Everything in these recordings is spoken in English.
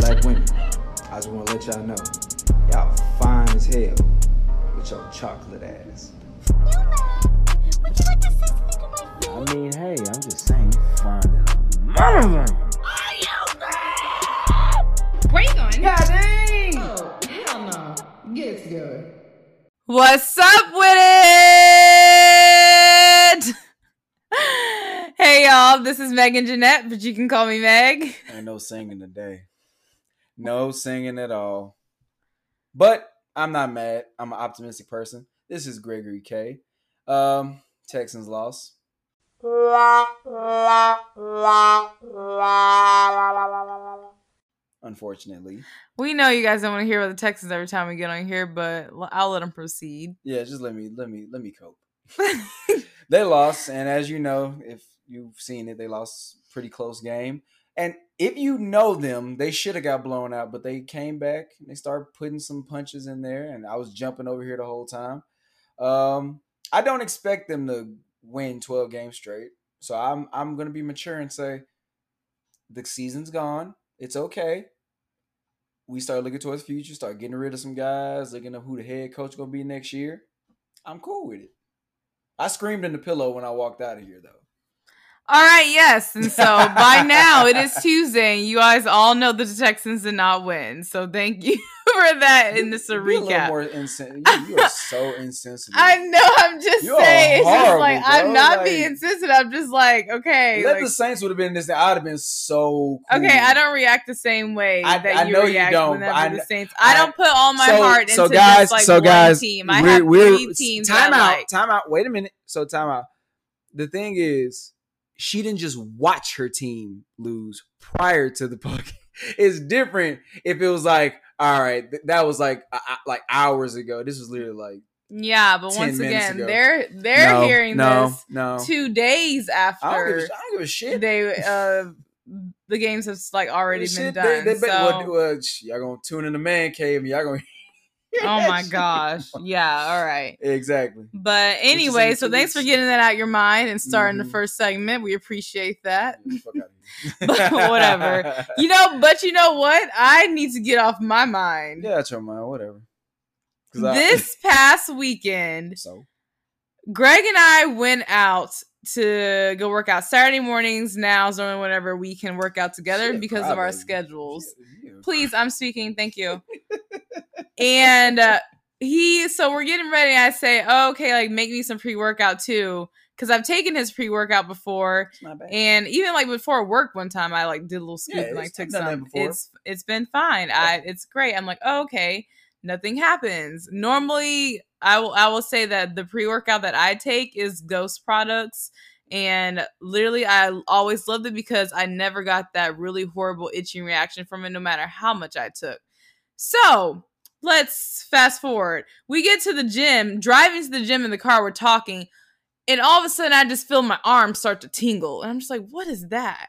Black women, I just want to let y'all know, y'all fine as hell with your chocolate ass. Would you like to say something to my face? I mean, hey, I'm just saying, you find it. Mother! Where you going? God dang! Oh, hell no. Get it together. What's up with it? hey y'all, this is Megan Jeanette, but you can call me Meg. Ain't no singing today. No singing at all. But I'm not mad. I'm an optimistic person. This is Gregory K. Um, Texans lost. Unfortunately. We know you guys don't want to hear about the Texans every time we get on here, but I'll let them proceed. Yeah, just let me let me let me cope. they lost, and as you know, if you've seen it, they lost pretty close game. And if you know them, they should have got blown out, but they came back and they started putting some punches in there, and I was jumping over here the whole time. Um, I don't expect them to win 12 games straight. So I'm I'm gonna be mature and say the season's gone. It's okay. We start looking towards the future, start getting rid of some guys, looking at who the head coach gonna be next year. I'm cool with it. I screamed in the pillow when I walked out of here though. All right, yes. And so by now it is Tuesday, and you guys all know the Texans did not win. So thank you for that. And this is a recap. more insen- you, you are so insensitive. I know. I'm just You saying. It's just like bro. I'm not Like- being sensitive. I'm just like okay. Let like- the Saints would have been this. I'd have been so. Cool. Okay, I don't react the same way I- that I you know you don't, whenever I the Saints. I, I- don't put all my so, heart into so guys, just like so guys, team. I we're, have three teams. time out, like. time out. Wait a minute. So time out. The thing is, she didn't just watch her team lose prior to the podcast. It's different if it was like, all right, th- that was like uh, uh, like hours ago. This was literally like Yeah, but 10 once again, ago. they're they're no, hearing no, this no. two days I don't, give a, after I don't give a shit. they uh the games have like already been Shit, done. They, they, bet- so, well, well, y'all gonna tune in the man cave. Y'all gonna. oh my gosh, yeah, all right. Exactly. But anyway, so thanks for getting that out of your mind and starting Mhm. the first segment. We appreciate that. Yeah, fuck outta here. But whatever. You know, but you know what? I need to get off my mind. Yeah, that's your mind. Whatever. 'Cause I- This past weekend, so Greg and I went out to go work out Saturday mornings. Now is only whenever we can work out together Shit, because of our schedules. Shit. Please, I'm speaking. Thank you. And uh, he, so we're getting ready. I say, oh, okay, like make me some pre workout too. Cause I've taken his pre workout before, and even like before work one time, I like did a little scoop Yeah, and like took I've done that some. It's it's been fine. I it's great. I'm like, oh, okay, nothing happens. Normally, I will I will say that the pre workout that I take is Ghost products, and literally, I always loved it because I never got that really horrible itching reaction from it, no matter how much I took. So let's fast forward. We get to the gym, driving to the gym in the car, we're talking, and all of a sudden I just feel my arms start to tingle. And I'm just like, what is that?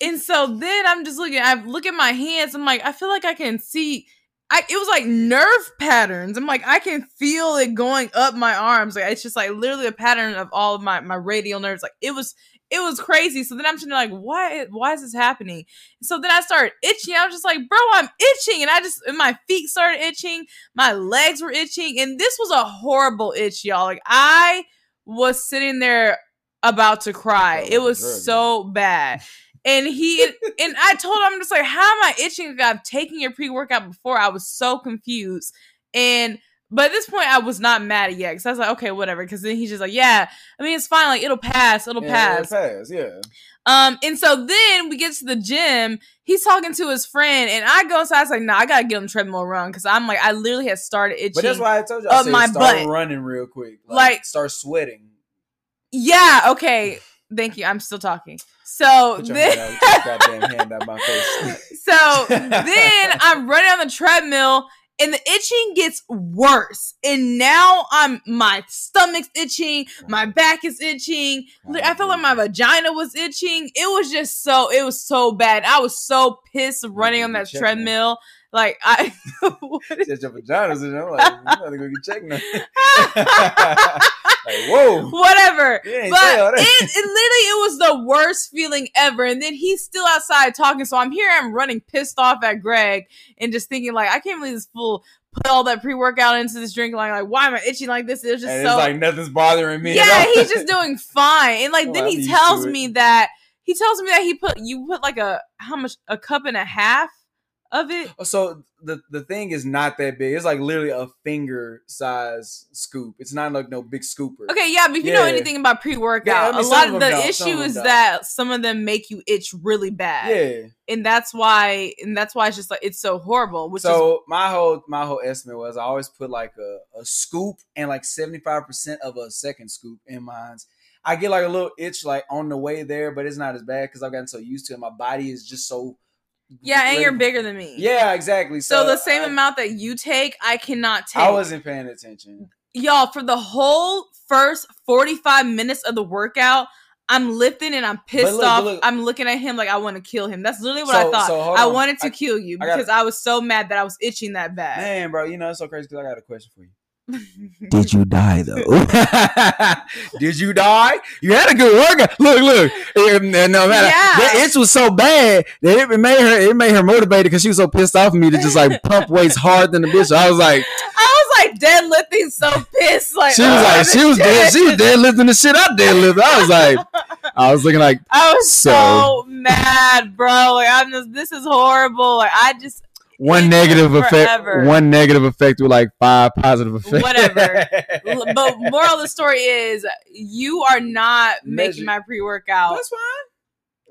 And so then I'm just looking, I look at my hands, I'm like, I feel like I can see. I, it was like nerve patterns. I'm like, I can feel it going up my arms. Like it's just like literally a pattern of all of my my radial nerves. Like it was it was crazy. So then I'm sitting like, why why is this happening? So then I started itching. I was just like, bro, I'm itching. And I just and my feet started itching, my legs were itching, and this was a horrible itch, y'all. Like I was sitting there about to cry. Oh, It was drug so bad. And he and I told him, I'm just like, how am I itching? I've taken your pre-workout before. I was so confused. And but at this point, I was not mad yet because I was like, okay, whatever. Because then he's just like, yeah, I mean, it's fine. Like it'll pass. It'll pass. Yeah, pass. pass. Yeah. Um, and so then we get to the gym. He's talking to his friend, and I go inside. I was like, "Nah, I gotta get him treadmill run because I'm like, I literally had started itching. But that's why I told you. I said my start butt. running real quick. Like, Like- start sweating. yeah, okay. Thank you. I'm still talking. So then, hand out, hand out my face. so then I'm running on the treadmill, and the itching gets worse. And now I'm my stomach's itching, my back is itching. I felt like my vagina was itching. It was just so it was so bad. I was so pissed running on that treadmill. Like I, Said your vaginas, and I'm like, you gotta go get checked now. like, whoa. whatever. But it, it literally it was the worst feeling ever. And then he's still outside talking. So I'm here, I'm running pissed off at Greg and just thinking like, I can't believe this fool put all that pre workout into this drink. Like, like, why am I itching like this? It was just and so it's like nothing's bothering me. yeah, he's just doing fine. And like Well, oh, then I'm he tells me that he tells me that he put you put like a how much a cup and a half of it. Oh, so the the thing is not that big. It's like literally a finger size scoop. It's not like no big scooper. Okay, yeah, but if you know anything about pre Yeah, I workout, mean, a lot of of the don't, issue is that some of them make you itch really bad. Yeah. and that's why and that's why it's just like it's so horrible which is so my whole my whole estimate was I always put like a, a scoop and like seventy five percent of a second scoop in mine. I get like a little itch like on the way there, but it's not as bad because I've gotten so used to it. My body is just so yeah and you're bigger than me Yeah, exactly. so, the same I, amount that you take i cannot take I wasn't paying attention. y'all for the whole first 45 minutes of the workout i'm lifting and i'm pissed look, off look. i'm looking at him like i want to kill him that's literally what i thought so i wanted to I- kill you I gotta- because I was so mad that i was itching that bad Man, bro, you know it's so crazy because I got a question for you. Did you die though? Did you die? You had a good workout. Look, look. It- no matter Yeah. that itch was so bad that it made her it made her motivated because she was so pissed off at me to just like pump weights harder than the bitch. So I was like, i was like deadlifting so pissed like she was oh, like, she was shit. dead, she was deadlifting the shit out deadlift. I was like, I was looking like, I was so, So- mad, bro. Like I'm just this is horrible. Like I just one Itch negative effect, one negative effect with like five positive effects. Whatever. but moral of the story is you are not Measure- making my pre-workout. That's fine.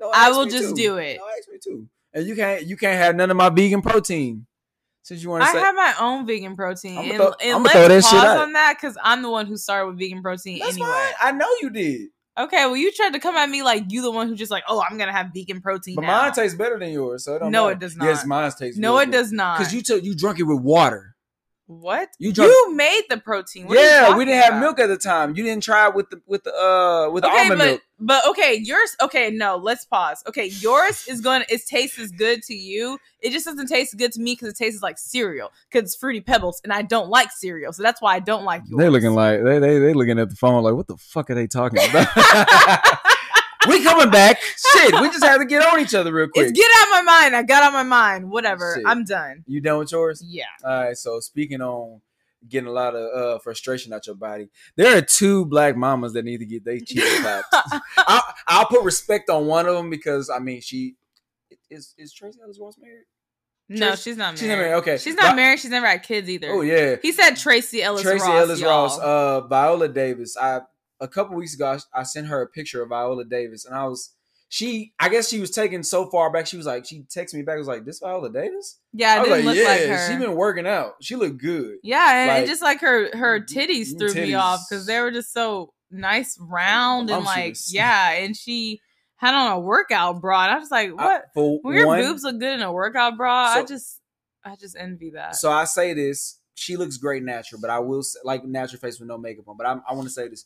No, I will just too. do it. No, ask me too. And you can't you can't have none of my vegan protein. Since you want to I say have my own vegan protein. I'ma and throw- and I'ma let's throw that shit pause out. on that because I'm the one who started with vegan protein That's anyway. fine. I know you did. Okay, well you tried to come at me like you the one who just like, oh, I'm gonna have vegan protein. But now. mine tastes better than yours, so it don't No, matter. it does not. Yes, mine tastes. No, it does not. Because you took you drunk it with water. What? You You, made the protein. What yeah, we didn't have about? milk at the time. You didn't try with the with the uh with the okay, almond but milk. but okay, yours. Okay, no, let's pause. Okay, yours is going. to It tastes as good to you. It just doesn't taste good to me because it tastes like cereal because it's fruity pebbles, and I don't like cereal, so that's why I don't like yours. They're looking like they they they looking at the phone like what the fuck are they talking about? we coming back. Shit, we just have to get on each other real quick. It's get out of my mind. I got out my mind. Whatever. Shit. I'm done. you done with yours? Yeah. All right. So speaking on getting a lot of uh, frustration out your body, there are two black mamas that need to get their cheeks clapped. I'll, I'll put respect on one of them because I mean she is is Tracee Ellis Ross married. No, she's not married. she's not married, okay. She's not But- married. She's never had kids either. Oh yeah, He said Tracee Ellis Tracee Ross. Ellis y'all. Ross, uh, Viola Davis. I a couple weeks ago I, I sent her a picture of Viola Davis, and I was she. I guess she was taken so far back. She was like, she texted me back. Was like, this Viola Davis? yeah, I it was didn't like, look yeah, like her. she been working out. She looked good. Yeah, and Like- it just like her her titties Mm, threw me off because they were just so nice, round, and like yeah, and she had on a workout bra, and I was like, what? for when your one, boobs look good in a workout bra, I just I just envy that. So I say this. She looks great natural, but I will say, like natural face with no makeup on. But I, I want to say this.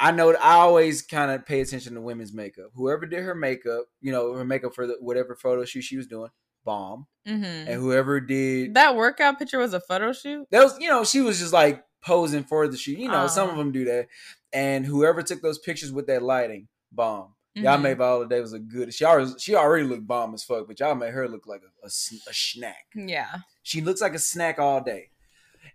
I know that I always kind of pay attention to women's makeup. Whoever did her makeup, you know, her makeup for the, whatever photo shoot she was doing, bomb. hmm And whoever did That workout picture was a photo shoot. that was, you know, she was just like posing for the shoot. You know, some of them do that. And whoever took those pictures with that lighting, bomb. Y'all Mhm. made Viola Davis a good. She already she already looked bomb as fuck, but y'all made her look like a, a, a snack. Yeah. She looks like a snack all day.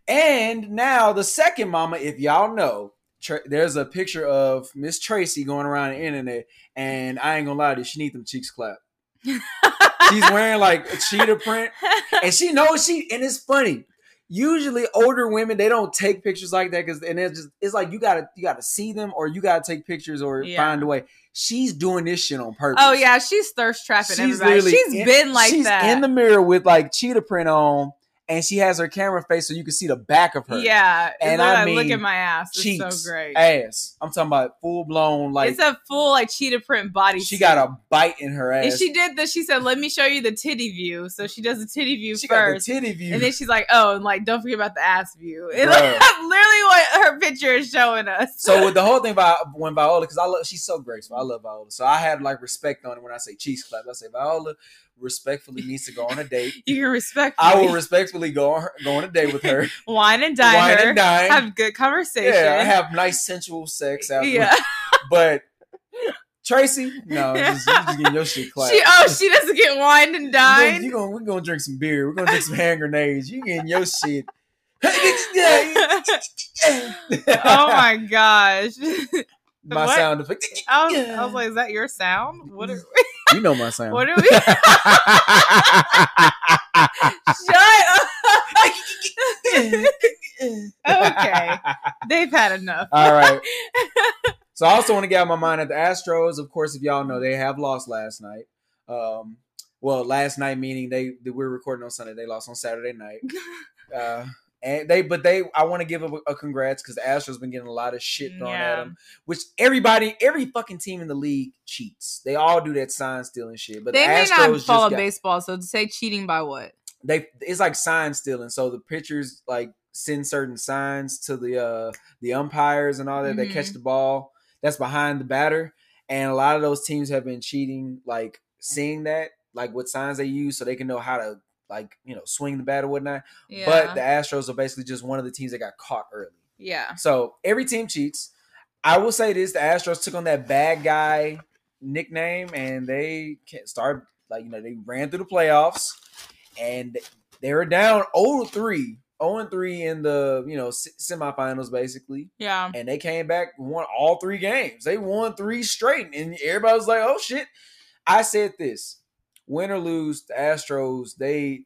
And now the second mama, if y'all know, Tra- there's a picture of Miss Tracee going around the internet, and I ain't gonna lie to you, she need them cheeks clapped. She's wearing like a cheetah print, and she knows she. And it's funny. Usually, older women they don't take pictures like that because, and it's just it's like you gotta you gotta see them or you gotta take pictures or Yeah. find a way. She's doing this shit on purpose. oh yeah, she's thirst trapping everybody. literally She's in- been like she's that. in the mirror with like cheetah print on, and she has her camera face so you can see the back of her. yeah, And I I look mean at my ass. It's cheeks, so great. ass. I'm talking about full blown like it's a full like cheetah print body. she suit. got a bite in her ass. And she did this. She said, "Let me show you the titty view." So she does the titty view She first, titty view. and then she's like, "Oh, and like don't forget about the ass view." And like, that's literally what her picture is showing us. so with the whole thing about when Viola, because I love she's so graceful. I love Viola. So I had like respect on it when I say cheeks clap. I say Viola, respectfully needs to go on a date, You can respect. I will respectfully go on her, go on a date with her. wine and dine Wine her. and dine. Have good conversation. Yeah, have nice sensual sex after. Yeah. But Tracee, no, just, just getting your shit clapped. She oh she doesn't get wine and dine. you gonna, we're gonna drink some beer. We're gonna drink some hand grenades. You getting your shit. oh oh my gosh. My What? sound effect. I was, I was like, is that your sound? What are you know my sound. what are we Shut up. okay. They've had enough. All right. So I also want to get out my mind at the Astros. Of course, if y'all know, they have lost last night. Um, well, last night meaning they, they we're recording on Sunday. They lost on Saturday night. Uh, and they, but they, I want to give a, a congrats because the Astros been getting a lot of shit thrown at Yeah. them. Which everybody, every fucking team in the league cheats. They all do that sign stealing shit. But They the may Astros not follow got- baseball, so to say cheating by what? they it's like sign stealing. So the pitchers like send certain signs to the uh the umpires and all that. They catch Mhm. the ball that's behind the batter, and a lot of those teams have been cheating, like seeing that, like what signs they use, so they can know how to like you know swing the bat or whatnot. Yeah. But the Astros are basically just one of the teams that got caught early. yeah. So every team cheats. I will say this: the Astros took on that bad guy nickname, and they can't start like you know they ran through the playoffs, and they were down 0 3, 0 3 in the you know se- semifinals basically, Yeah. and they came back won all three games. They won three straight, and everybody was like, "Oh shit!" I said this: win or lose, the Astros they.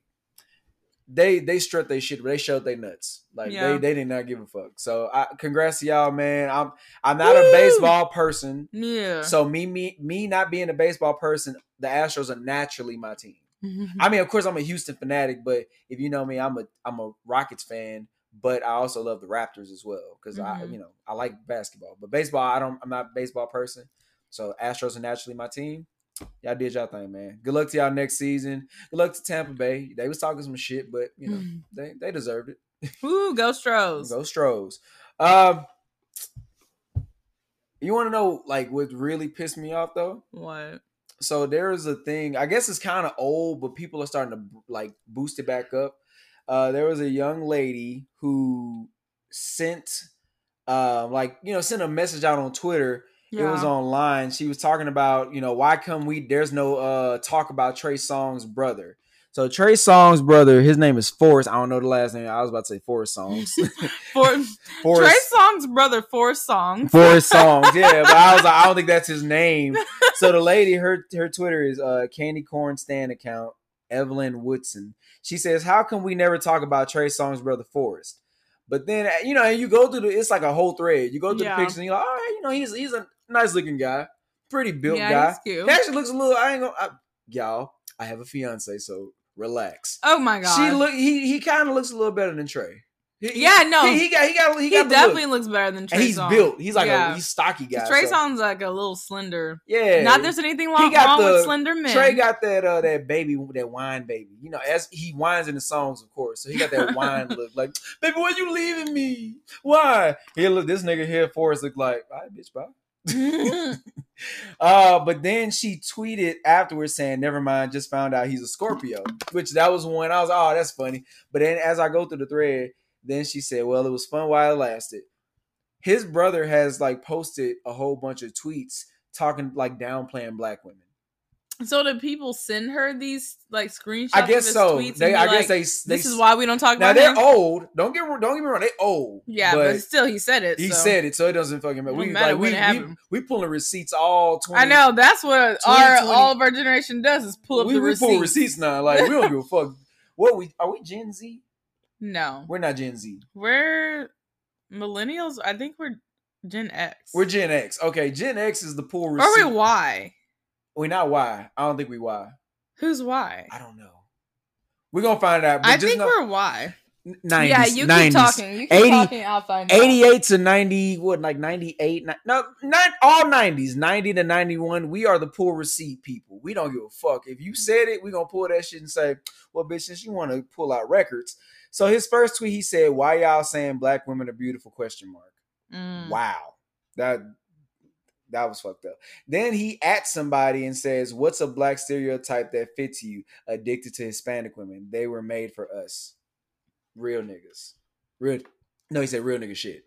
They they strut they shit, but they showed they nuts. Like Yeah. they they did not give a fuck. So I congrats to y'all, man. I'm I'm not a baseball person. Yeah. So me me me not being a baseball person, the Astros are naturally my team. I mean, of course, I'm a Houston fanatic, but if you know me, I'm a I'm a Rockets fan. But I also love the Raptors as well because I Mhm. you know I like basketball. But baseball, I don't. I'm not a baseball person. So Astros are naturally my team. Y'all did y'all thing, man. Good luck to y'all next season. Good luck to Tampa Bay. They was talking some shit, but you know they they deserved it. Ooh, go Stros. Go Stros. Um, you want to know like what really pissed me off though? What? so there is a thing i guess it's kind of old but people are starting to like boost it back up uh there was a young lady who sent uh like you know sent a message out on twitter it was online she was talking about you know why come we there's no uh talk about trey Songz brother so trey Songz brother his name is forrest i don't know the last name i was about to say forrest songs For forrest Trey Songz brother, four songs. Forrest songs, yeah. But I was like, I don't think that's his name. So the lady, her her Twitter is uh Candy Corn Stan account, Evelyn Woodson. She says, How come we never talk about Trey Songz brother Forrest? But then you know, and you go through the it's like a whole thread. You go through Yeah. the pictures and you're like, all right, you know, he's he's a nice looking guy, pretty built yeah, guy. he's cute. He actually looks a little. I ain't gonna, I, y'all. I have a fiance, so relax. Oh my god. She look. He he kind of looks a little better than Trey. He- Yeah, no. He, he got he got he, he got definitely look. looks better than Trey And he's Songz. built. He's like Yeah. a he's stocky guy. Trey so- Songz like a little slender. Yeah. Not there's anything wrong, got wrong the- with slender men. Trey got that uh that baby that wine baby. You know, as he whines in the songs, of course. So he got that wine look like, baby, why you leaving me? Why? Here look this nigga here Forrest look like, all right, bitch, bye. uh, but then she tweeted afterwards saying, "Never mind, just found out he's a Scorpio." Which that was one I was, oh, that's funny. But then as I go through the thread, then she said, "Well, it was fun while it lasted." His brother has like posted a whole bunch of tweets talking like downplaying black women. So did people send her these like screenshots? I of guess so. Tweets They, I like, guess they. they This is why we don't talk now they're him. old. Don't get don't get me wrong. They old. Yeah, but, still, he said it. he so. said it, so it doesn't fucking matter. We matter like we we, we pulling receipts all. 20, I know that's what our all of our generation does is pull up we, the we receipts. pull receipts now. Like we don't give a fuck. What we are we Gen Z? No, We're not Gen Z. we're millennials. I think we're Gen X. We're Gen X. Okay, Gen X is the pull or receipt. we Y. we not Y. I don't think we Y. Who's Y? I don't know. We're gonna find out. But I think know, we're Y. 90s, yeah, you 90s. keep talking. You keep 80 talking. I'll find out. 88 to 90 what like 98 no not all 90s 90 to 91 we are the pull receipt people we don't give a fuck if you said it we gonna pull that shit and say well bitch since you want to pull out records so his first tweet he said why y'all saying black women are beautiful question mark Mm. wow that That was fucked up. Then he at somebody and says, "What's a black stereotype that fits you? Addicted to Hispanic women. They were made for us. Real niggas. Real. No, he said real nigga shit.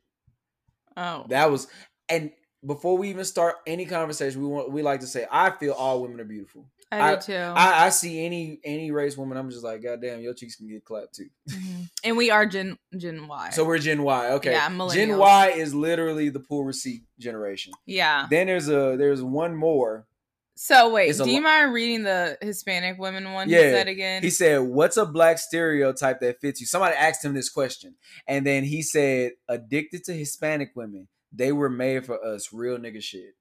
Oh, That was and before we even start any conversation, we want we like to say I feel all women are beautiful. I I- do too. I, I see any any race woman, I'm just like, God damn, your cheeks can get clapped too. Mhm. And we are Gen Gen Y. So we're Gen Y. Okay. Yeah, Gen. Y is literally the pool receipt generation. yeah. Then there's a there's one more. So wait, It's do you lo- mind reading the Hispanic women one? Yeah, he said again. He said, "What's a black stereotype that fits you?" Somebody asked him this question, and then he said, "Addicted to Hispanic women. They were made for us. Real nigga shit."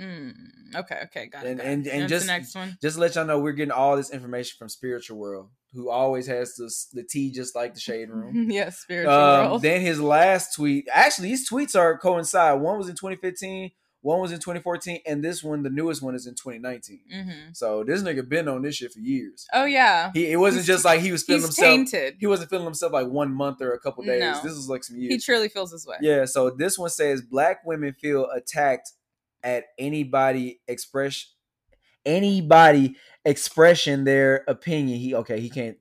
Mm, okay, okay, got it. And- it. and- and just- the next one. Just to let y'all know, we're getting all this information from Spiritual World, who always has this, the tea just like the shade room. yes, spiritual Um, world. then his last tweet, actually, these tweets are coincide. One was in 2015, one was in 2014, and this one, the newest one, is in 2019. hmm So this nigga been on this shit for years. Oh yeah, He it wasn't He's- just like he was feeling himself. tainted. He wasn't feeling himself like one month or a couple days. No. This was like some years. He truly feels this way. yeah. So this one says black women feel attacked at anybody express anybody expression their opinion. He okay. He can't.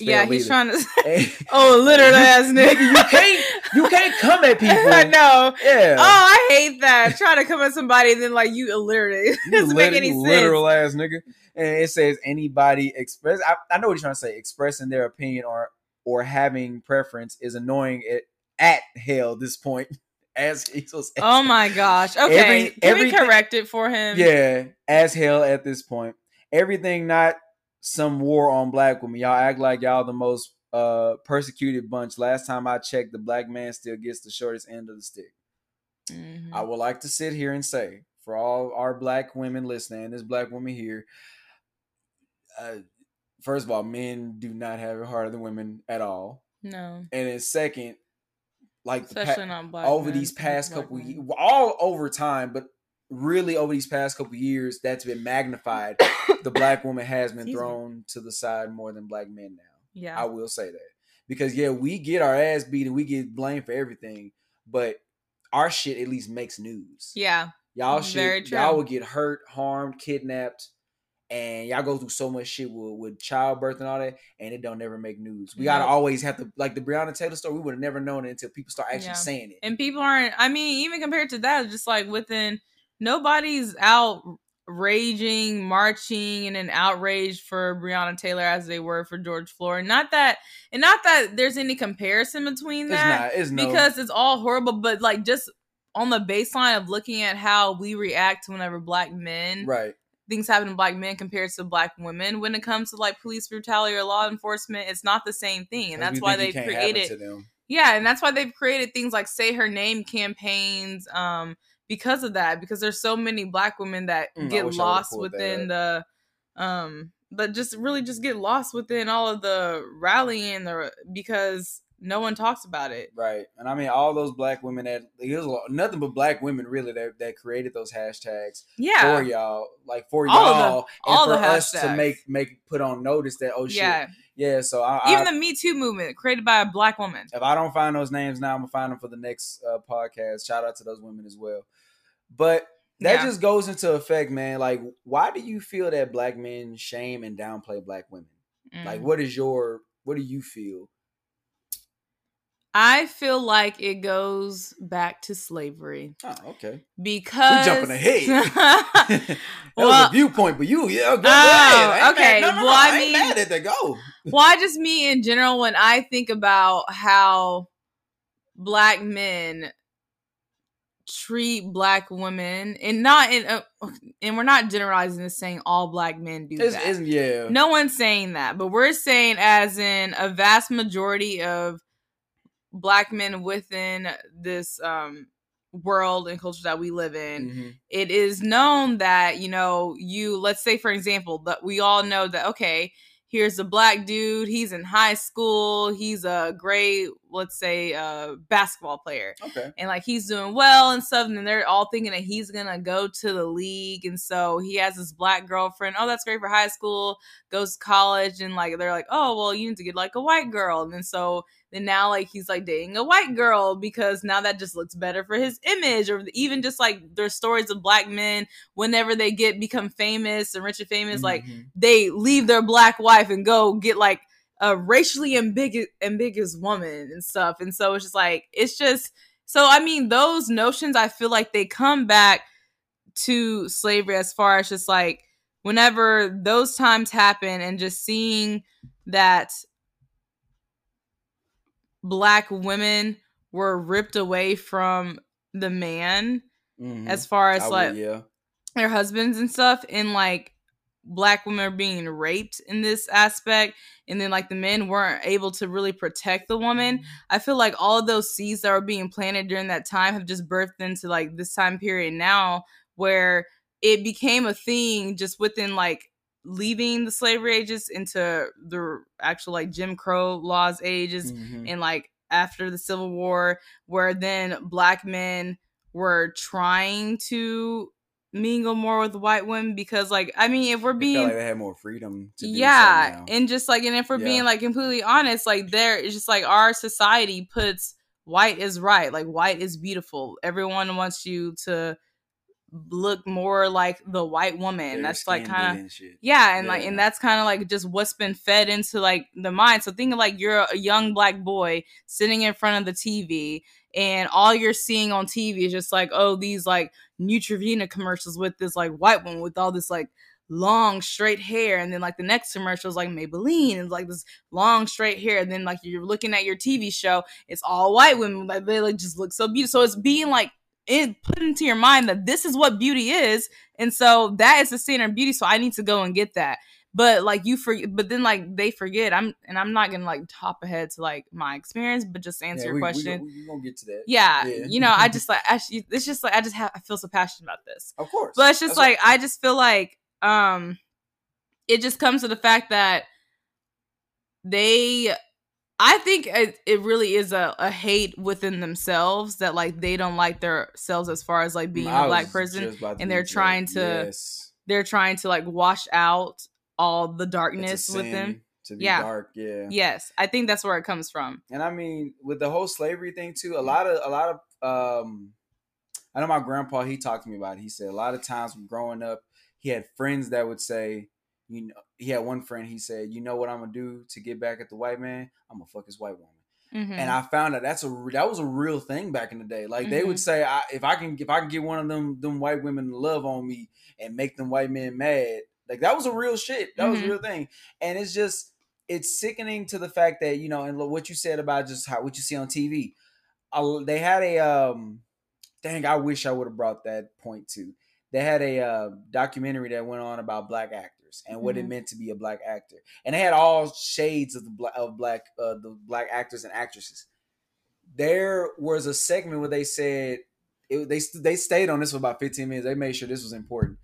Yeah, he's either. trying to. Oh, literal ass nigga. You can't- you can't come at people. I know. Yeah. Oh, I hate that. Trying to come at somebody and then like you illiterate. It You doesn't make any sense. Literal ass nigga. And it says anybody express. I, I know what you're trying to say. Expressing their opinion or or having preference is annoying at, at hell this point. As he was. Oh my gosh. Okay. Every- Can everything- we correct it for him? Yeah, as hell at this point. Everything not some war on black women. Y'all act like y'all the most uh persecuted bunch. Last time I checked, the black man still gets the shortest end of the stick. Mhm. I would like to sit here and say, for all our black women listening, this black woman here, uh, first of all, men do not have it harder than women at all. No. And then second, like the pa- over men, these past couple years, all over time, but really over these past couple years, that's been magnified. the black woman has been Excuse me. thrown to the side more than black men now. Yeah. I will say that because yeah, we get our ass beat and we get blamed for everything, but our shit at least makes news. yeah. Y'all shit, y'all would get hurt, harmed, kidnapped, and y'all go through so much shit with, with childbirth and all that, and it don't never make news. We gotta Nope. always have to like the Breonna Taylor story. We would have never known it until people start actually Yeah. saying it. And people aren't I mean, even compared to that, just like within nobody's out raging, marching, and then outrage for Breonna Taylor as they were for George Floyd. Not that and not that there's any comparison between that. it's not. It's no. because it's all horrible but like just on the baseline of looking at how we react whenever black men right. Things happen to black men compared to black women when it comes to like police brutality or law enforcement it's not the same thing and that's why they've can't created yeah and that's why they've created things like say her name campaigns um because of that because there's so many black women that Mm, get wish I would've lost pulled that within the um but just really just get lost within all of the rallying the because no one talks about it Right. And I mean, all those black women that it was nothing but black women really that, that created those hashtags yeah for y'all, like for All of the- y'all, and all for the us to make make put on notice that oh shit, yeah yeah. So I, even I, the me too movement created by a black woman if I don't find those names now, I'm gonna find them for the next uh, podcast. Shout out to those women as well. But that Yeah. just goes into effect, man. Like, why do you feel that black men shame and downplay black women? Like, Mm. what is your what do you feel? I feel like it goes back to slavery Oh, okay. because we jumping ahead. that was a viewpoint, but you, yeah, go Oh, ahead. Okay. Mad, no, no, Well, no, I I mean- mad at that. Go. Why just me in general when I think about how black men treat black women and not in uh, and we're not generalizing this saying all black men do It's, that. it's, yeah. No one's saying that, but we're saying as in a vast majority of black men within this um world and culture that we live in Mhm. it is known that you know you let's say for example that we all know that okay here's a black dude he's in high school he's a great let's say uh basketball player Okay. and like he's doing well and stuff and then they're all thinking that he's gonna go to the league and so he has this black girlfriend oh that's great for high school goes to college and like they're like oh well you need to get like a white girl and then so then now like he's like dating a white girl because now that just looks better for his image or even just like there's stories of black men whenever they get become famous and rich and famous like Mhm. they leave their black wife and go get like a racially ambiguous ambiguous woman and stuff and so it's just like it's just so i mean those notions i feel like they come back to slavery as far as just like whenever those times happen and just seeing that black women were ripped away from the man Mhm. as far as I would, like yeah. their husbands and stuff and like black women are being raped in this aspect and then like the men weren't able to really protect the woman i feel like all of those seeds that were being planted during that time have just birthed into like this time period now where it became a thing just within like leaving the slavery ages into the actual like jim crow laws ages Mhm. and like after the civil war where then black men were trying to mingle more with white women because like i mean if we're being like they had more freedom yeah and just like and if we're Yeah. being like completely honest like there it's just like our society puts white is right like white is beautiful. Everyone wants you to look more like the white woman. Their that's like kind of did and yeah, and like and that's kind of like just what's been fed into like the mind. So think of like you're a young black boy sitting in front of the TV and all you're seeing on TV is just like, oh, these like Neutrogena commercials with this like white woman with all this like long straight hair and then like the next commercial is like Maybelline and like this long straight hair and then like you're looking at your TV show it's all white women like they like just look so beautiful. So it's being like it put into your mind that this is what beauty is and so that is the standard of beauty so I need to go and get that but like you forget but then like they forget I'm and I'm not gonna like hop ahead to like my experience but just answer Yeah, your we, question We, we, gonna get to that. yeah, Yeah. you know I just like actually it's just like I just have I feel so passionate about this Of course. but it's just That's like I just feel like um it just comes to the fact that they I think it, it really is a, a hate within themselves that like they don't like themselves as far as like being I a black person just about to and they're trying that. to- Yes. they're trying to like wash out all the darkness with them. To be Yeah. dark, yeah. Yes, I think that's where it comes from. And I mean, with the whole slavery thing too, a lot of a lot of um I know my grandpa he talked to me about it. He said a lot of times when growing up, he had friends that would say, you know, he had one friend, he said, You know what I'm gonna do to get back at the white man? I'm gonna fuck his white woman. Mhm. And I found out that's a that was a real thing back in the day. Like they would say, I, if I can if I can get one of them them white women to love on me and make them white men mad, like that was a real shit. That was a Mhm. real thing. And it's just it's sickening to the fact that you know, and what you said about just how what you see on TV. Uh, they had a um, dang, I wish I would have brought that point too. They had a uh, documentary that went on about black actors and what it Mhm. meant to be a black actor, and they had all shades of the black of black uh, the black actors and actresses. There was a segment where they said it, they they stayed on this for about fifteen minutes. They made sure this was important.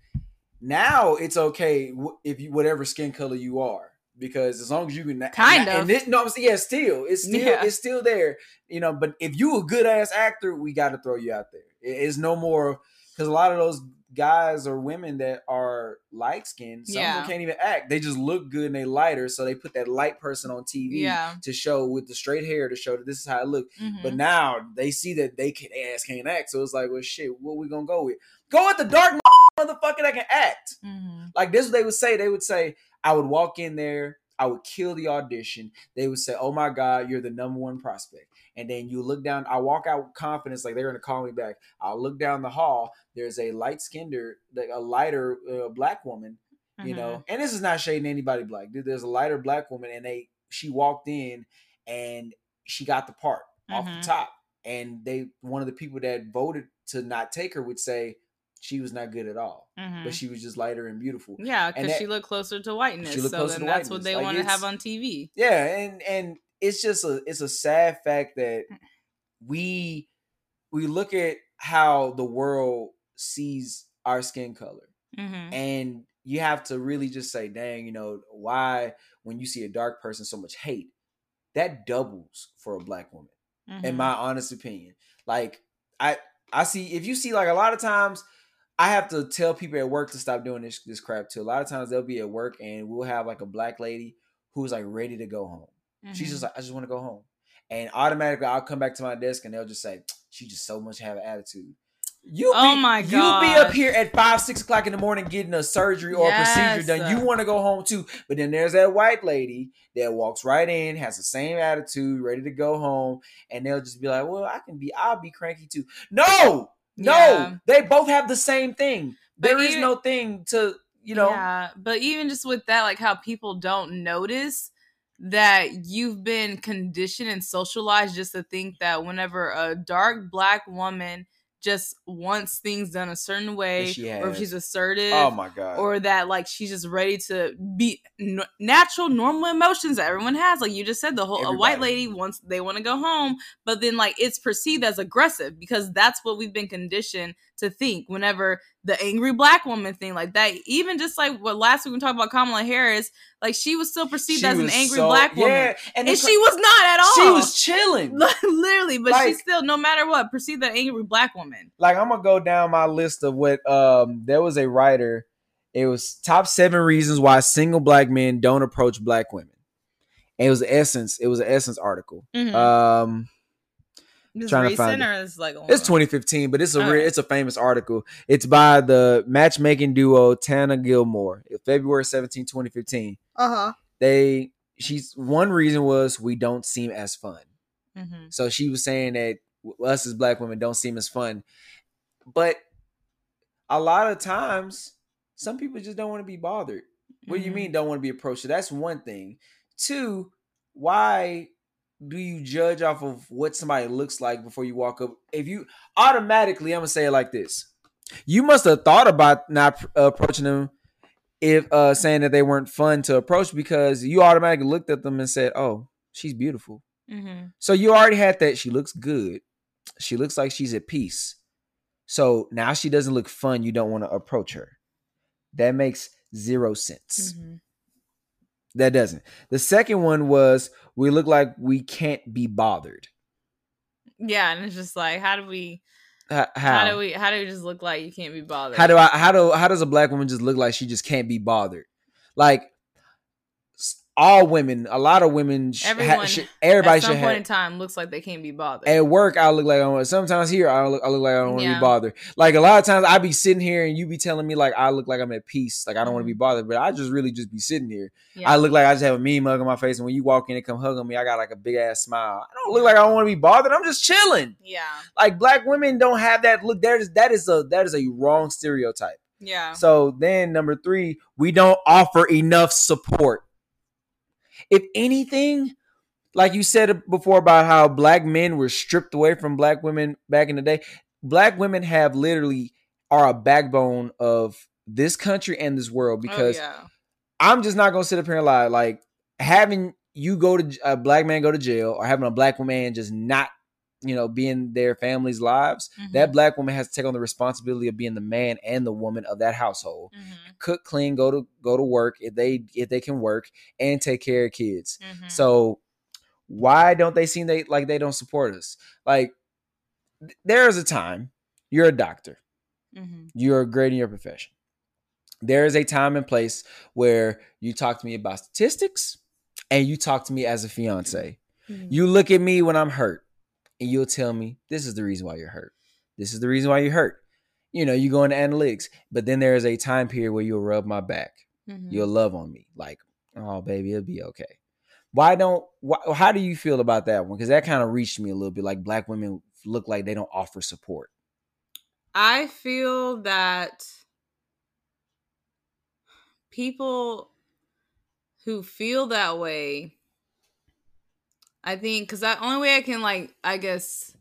Now it's okay if you whatever skin color you are because as long as you can Kind and of. it, no I'm saying yeah still it's still Yeah. it's still there you know but if you a good ass actor we got to throw you out there It- it's no more because a lot of those guys or women that are light skinned some of them can't even act they just look good and they lighter so they put that light person on TV Yeah. to show with the straight hair to show that this is how I look Mhm. but now they see that they can ass can't act so it's like well shit what we gonna go with go with the dark motherfucker that can act Mhm. like this, is what they would say. They would say, I would walk in there, I would kill the audition. They would say, Oh my God, you're the number one prospect. And then you look down, I walk out with confidence, like they're gonna call me back. I'll look down the hall. There's a light skinned, like a lighter uh, black woman, you Mhm. know. And this is not shading anybody black. Dude, there's a lighter black woman, and they she walked in and she got the part off Mhm. the top. And they one of the people that voted to not take her would say she was not good at all. Mhm. But she was just lighter and beautiful. Yeah, because she looked closer to whiteness. looked So closer then that's what they Like, want to have on TV. Yeah, and and it's just a it's a sad fact that we we look at how the world sees our skin color, hmm and you have to really just say, dang, you know, why when you see a dark person so much hate, that doubles for a black woman Mm-hmm. in my honest opinion. Like I I see if you see like a lot of times I have to tell people at work to stop doing this this crap too. A lot of times they'll be at work and we'll have like a black lady who's like ready to go home. She's just mm-hmm. like, I just want to go home. and automatically I'll come back to my desk and they'll just say, "She just so much have an attitude." You Oh be, my You be up here at five, six o'clock in the morning getting a surgery or a procedure done. You want to go home too, but then there's that white lady that walks right in, has the same attitude, ready to go home, and they'll just be like, "Well, I can be, I'll be cranky too." No, no, Yeah. they both have the same thing. But There is even- no thing to you know. Yeah, but even just with that, like how people don't notice that you've been conditioned and socialized just to think that whenever a dark black woman just wants things done a certain way, or if she's assertive, Oh my god. or that like she's just ready to be n- natural normal emotions that everyone has. Like you just said the whole a white lady wants they want to go home but then like it's perceived as aggressive because that's what we've been conditioned to think whenever the angry black woman thing like that even just like what last week we talked about Kamala Harris like she was still perceived She as an angry so- black woman Yeah, and, and, she was not at all she was chilling. literally but Like- she still no matter what perceived that angry black woman like I'm gonna go down my list of what um there was a writer. It was top seven reasons why single black men don't approach black women. And it was essence. It was an essence article. Mhm. Um, Is trying to find it. or is like it's 2015, but it's a re- Okay. it's a famous article. It's by the matchmaking duo Tana Gilmore. February 17, 2015. uh-huh They she's one reason was we don't seem as fun. mm-hmm. So she was saying that us as black women don't seem as fun. But a lot of times, some people just don't want to be bothered. What do you Mhm. mean don't want to be approached? So that's one thing. Two, why do you judge off of what somebody looks like before you walk up? If you automatically, I'm gonna say it like this: you must have thought about not uh, approaching them if uh saying that they weren't fun to approach because you automatically looked at them and said, "Oh, she's beautiful." Mm-hmm. So you already had that. She looks good. She looks like she's at peace. So now she doesn't look fun. You don't want to approach her. That makes zero sense. Mm-hmm. That doesn't. The second one was we look like we can't be bothered. Yeah, and it's just like, how do we, how, How? do we, how do we just look like you can't be bothered? How do I? How do? How does a black woman just look like she just can't be bothered? Like all women, a lot of women. sh- ha- Everyone everybody At some should point have. in time looks like they can't be bothered. At work, I look like I want. Sometimes here, I look, I look like I don't want to Yeah. be bothered. Like a lot of times, I be sitting here and you be telling me like I look like I'm at peace, like I don't want to be bothered, but I just really just be sitting here. Mm-hmm. Yeah. I look like I just have a mean mug on my face, and when you walk in and come hug on me, I got like a big ass smile. I don't look like I don't want to be bothered. I'm just chilling. yeah, Like black women don't have that look. That is that is a that is a wrong stereotype. yeah, So then number three, we don't offer enough support. If anything, like you said before about how black men were stripped away from black women back in the day, black women have literally are a backbone of this country and this world oh, because oh, yeah. I'm just not gonna sit up here and lie. Like having you go to a black man go to jail or having a black woman just not, you know, being their family's lives, that Mhm. black woman has to take on the responsibility of being the man and the woman of that household. Mhm, Cook, clean, go to go to work if they if they can work and take care of kids. mhm. So why don't they seem they like they don't support us? Like th- there is a time you're a doctor Mhm. you're great in your profession. There is a time and place where you talk to me about statistics and you talk to me as a fiance. Mhm. You look at me when I'm hurt and you'll tell me, this is the reason why you're hurt. This is the reason why you're hurt. You know, you go into analytics, but then there is a time period where you'll rub my back. Mhm. You'll love on me. Like, oh, baby, it'll be okay. Why don't, why, how do you feel about that one? Because that kind of reached me a little bit. Like, black women look like they don't offer support. I feel that people who feel that way, I think, because the only way I can, like, I guess,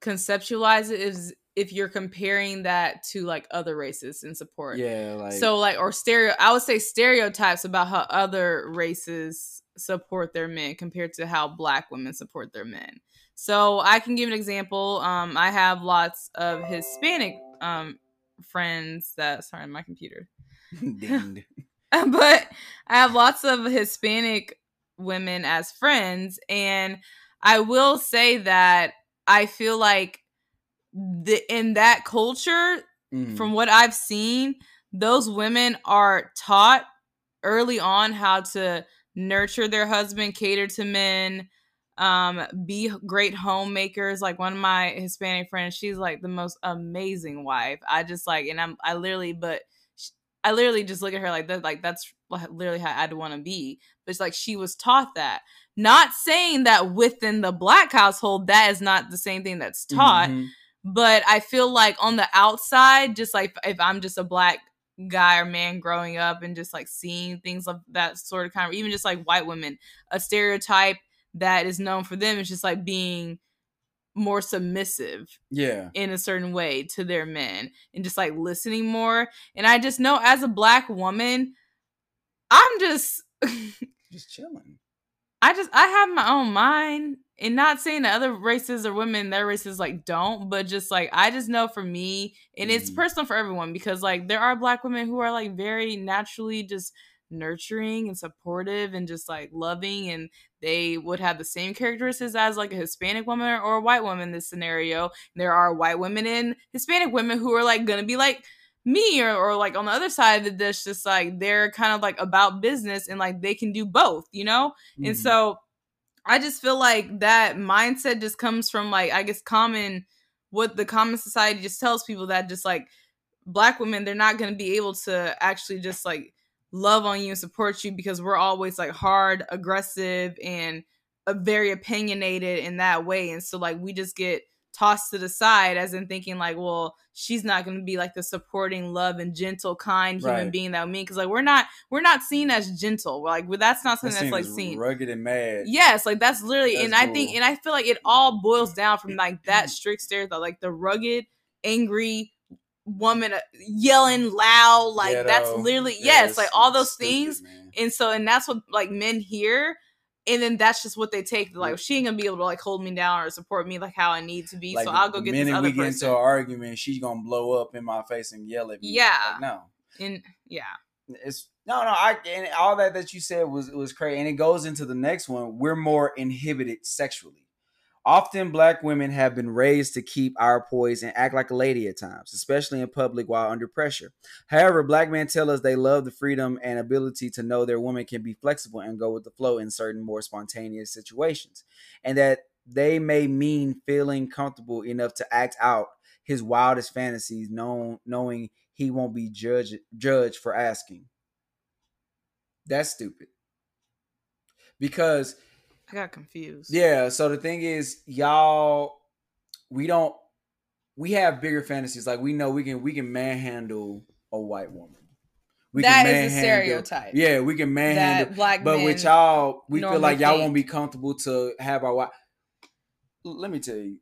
conceptualize it is if you're comparing that to like other races in support. Yeah, like, so like or stereo I would say stereotypes about how other races support their men compared to how black women support their men. So I can give an example. Um I have lots of Hispanic um friends that sorry my computer. but I have lots of Hispanic women as friends, and I will say that I feel like the in that culture, Mhm. from what I've seen, those women are taught early on how to nurture their husband, cater to men, um be great homemakers like one of my hispanic friends she's like the most amazing wife i just like and i'm i literally but i literally just look at her like that like that's literally how i'd want to be but it's like she was taught that not saying that within the black household that is not the same thing that's taught Mhm. but I feel like on the outside, just like if I'm just a black guy or man growing up and just like seeing things of that sort of kind of even just like white women, a stereotype that is known for them is just like being more submissive Yeah. in a certain way to their men and just like listening more. And I just know as a black woman, I'm just Just chilling. I just I have my own mind and not saying that other races or women their races like don't, but just like I just know for me and it's Mhm. personal for everyone because like there are black women who are like very naturally just nurturing and supportive and just like loving and they would have the same characteristics as like a Hispanic woman or a white woman in this scenario. There are white women and Hispanic women who are like gonna be like me or, or like on the other side of the dish, just like they're kind of like about business and like they can do both, you know? And Mhm. so I just feel like that mindset just comes from like I guess common what the common society just tells people that just like black women they're not going to be able to actually just like love on you and support you because we're always like hard, aggressive and uh, very opinionated in that way and so like we just get tossed to the side as in thinking like well she's not going to be like the supporting love and gentle kind human Right. being that we mean because like we're not we're not seen as gentle we're like that's not something That that's like seen rugged and mad. Yes, like that's literally, That's and I think, and I feel like it all boils down from like that strict stereotype, like the rugged, angry woman uh, yelling loud, like that's literally yes, like all those stupid, things, man. and so and that's what like men hear, and then that's just what they take. They're Like she ain't gonna be able to like hold me down or support me like how I need to be, Like, so I'll go the get this minute other we get into an argument, she's gonna blow up in my face and yell at me. Yeah. Like, no. and yeah, it's no, no. I and all that that you said was was crazy, and it goes into the next one. We're more inhibited sexually. Often, black women have been raised to keep our poise and act like a lady at times, especially in public while under pressure. However, black men tell us they love the freedom and ability to know their woman can be flexible and go with the flow in certain more spontaneous situations, and that they may mean feeling comfortable enough to act out his wildest fantasies, known, knowing he won't be judged judged for asking. That's stupid. Because I got confused. yeah, so the thing is, y'all, we don't we have bigger fantasies. Like we know we can we can manhandle a white woman. We that is a stereotype. Yeah, we can manhandle. that black But with y'all, we feel like y'all think. won't be comfortable to have our wife. Let me tell you,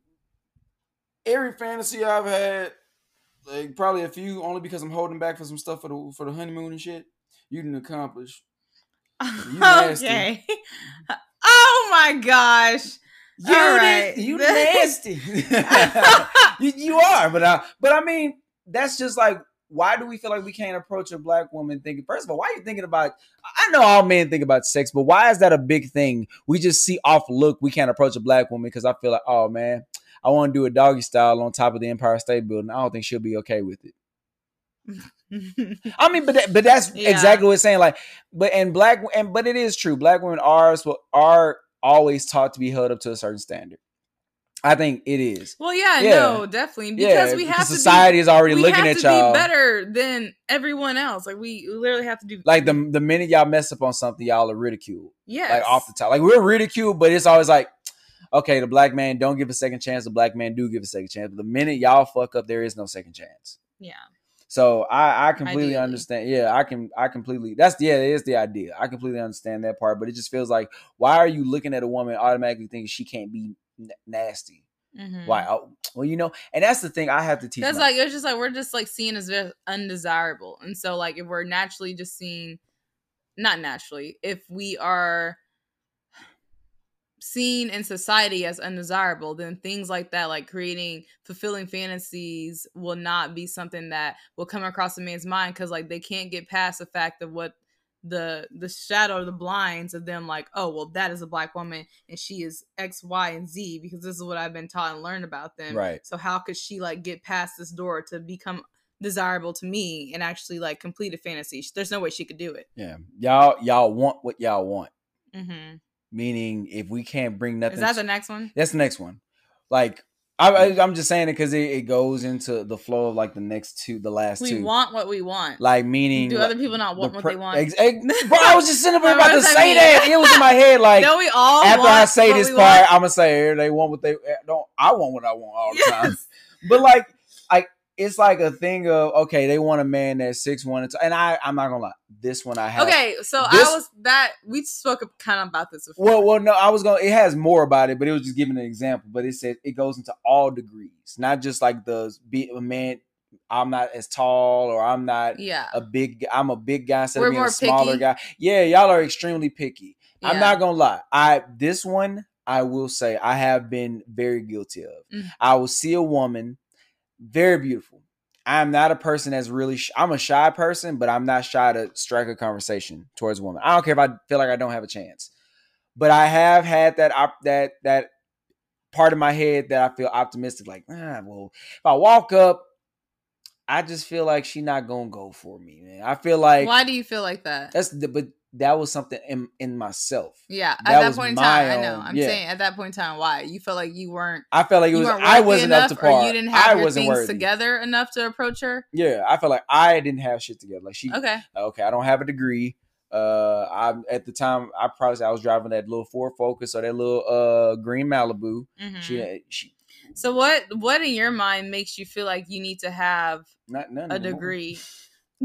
every fantasy I've had, like probably a few, only because I'm holding back for some stuff for the for the honeymoon and shit. You didn't accomplish. You nasty. okay. oh my gosh. You right. you nasty. you, you are, but I, but I mean, that's just like, why do we feel like we can't approach a black woman thinking? First of all, why are you thinking about? I know all men think about sex, but why is that a big thing? We just see off look we can't approach a black woman because I feel like, oh man, I want to do a doggy style on top of the Empire State Building. I don't think she'll be okay with it. I mean, but that, but that's Yeah. exactly what it's saying. Like, but and black and but it is true. Black women are are always taught to be held up to a certain standard. I think it is. well, yeah, Yeah. no, definitely because yeah, we have society to is already we looking have at to y'all. be better than everyone else. Like we literally have to do Like the the minute y'all mess up on something, y'all are ridiculed. Yeah, Like off the top. Like we're ridiculed, but it's always like, okay, the black man don't give a second chance. The black man do give a second chance. But the minute y'all fuck up, there is no second chance. yeah. So I, I completely Ideally. understand. Yeah, I can I completely that's yeah, it is the idea. I completely understand that part, but it just feels like why are you looking at a woman automatically thinking she can't be n- nasty? Mhm. Why? Oh, well, you know, and that's the thing I have to teach. That's my- like it's just like we're just like seen as undesirable, and so like if we're naturally just seen, not naturally, if we are seen in society as undesirable, then things like that, like creating fulfilling fantasies, will not be something that will come across a man's mind because like they can't get past the fact of what the the shadow or the blinds of them like oh well that is a black woman and she is x y and z because this is what i've been taught and learned about them Right. so how could she like get past this door to become desirable to me and actually like complete a fantasy there's no way she could do it yeah, y'all y'all want what y'all want. mm-hmm. Meaning, if we can't bring nothing, Is that the next one? that's the next one. Like I, I'm just saying it because it, it goes into the flow of like the next two, the last We two. want what we want. like meaning, Do like, other people not want the what they want? Ex- ex- bro, I was just sitting there about to say mean- that. It was in my head. Like Don't we all after I say this part, want? I'm gonna say they want what they eh, don't. I want what I want all the time. But like, like it's like a thing of okay, they want a man that's six one and I I'm not gonna lie, this one I have. Okay, so This- I was that we spoke kind of about this before. Well, well, no, I was going. to It has more about it, but it was just giving an example. But it said it goes into all degrees, not just like the be a man. I'm not as tall, or I'm not yeah, a big. I'm a big guy instead We're of being a smaller picky. guy. Yeah, y'all are extremely picky. I'm not gonna lie. I this one I will say I have been very guilty of. Mhm. I will see a woman, very beautiful. I'm not a person that's really. Sh- I'm a shy person, but I'm not shy to strike a conversation towards a woman. I don't care if I feel like I don't have a chance, but I have had that op- that that part of my head that I feel optimistic. Like, ah, well, if I walk up, I just feel like she not gonna go for me, man. I feel like Why do you feel like that? that's the but that was something in in myself. Yeah, at that that, point in time, I know. I'm yeah. saying at that point in time, why you felt like you weren't I felt like it was I wasn't up to par. you didn't have I your wasn't things worthy. together enough to approach her. Yeah, I felt like I didn't have shit together. Like she, okay, Okay, I don't have a degree. Uh, I at the time I probably I was driving that little Ford Focus or that little uh green Malibu. Mhm. She, she so what? What in your mind makes you feel like you need to have not none a anymore. degree?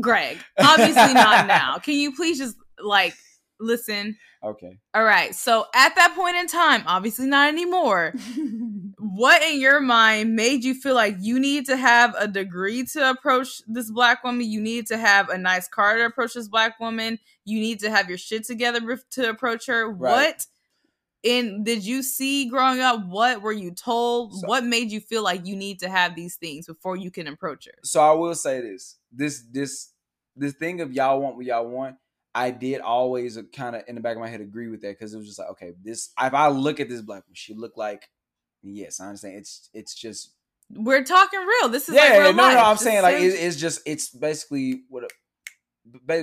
Greg, obviously not now. Can you please just like listen? Okay, All right. So at that point in time, obviously not anymore. what in your mind made you feel like you need to have a degree to approach this black woman? You need to have a nice car to approach this black woman. You need to have your shit together to approach her. Right. What in did you see growing up? What were you told? So- what made you feel like you need to have these things before you can approach her? so I will say this: this this this thing of y'all want what y'all want. I did always kind of in the back of my head agree with that because it was just like, okay, this. If I look at this black woman, she look like. Yes, I understand. It's it's just We're talking real. This is yeah, like real no, life. no. I'm This saying like it, it's just it's basically what a,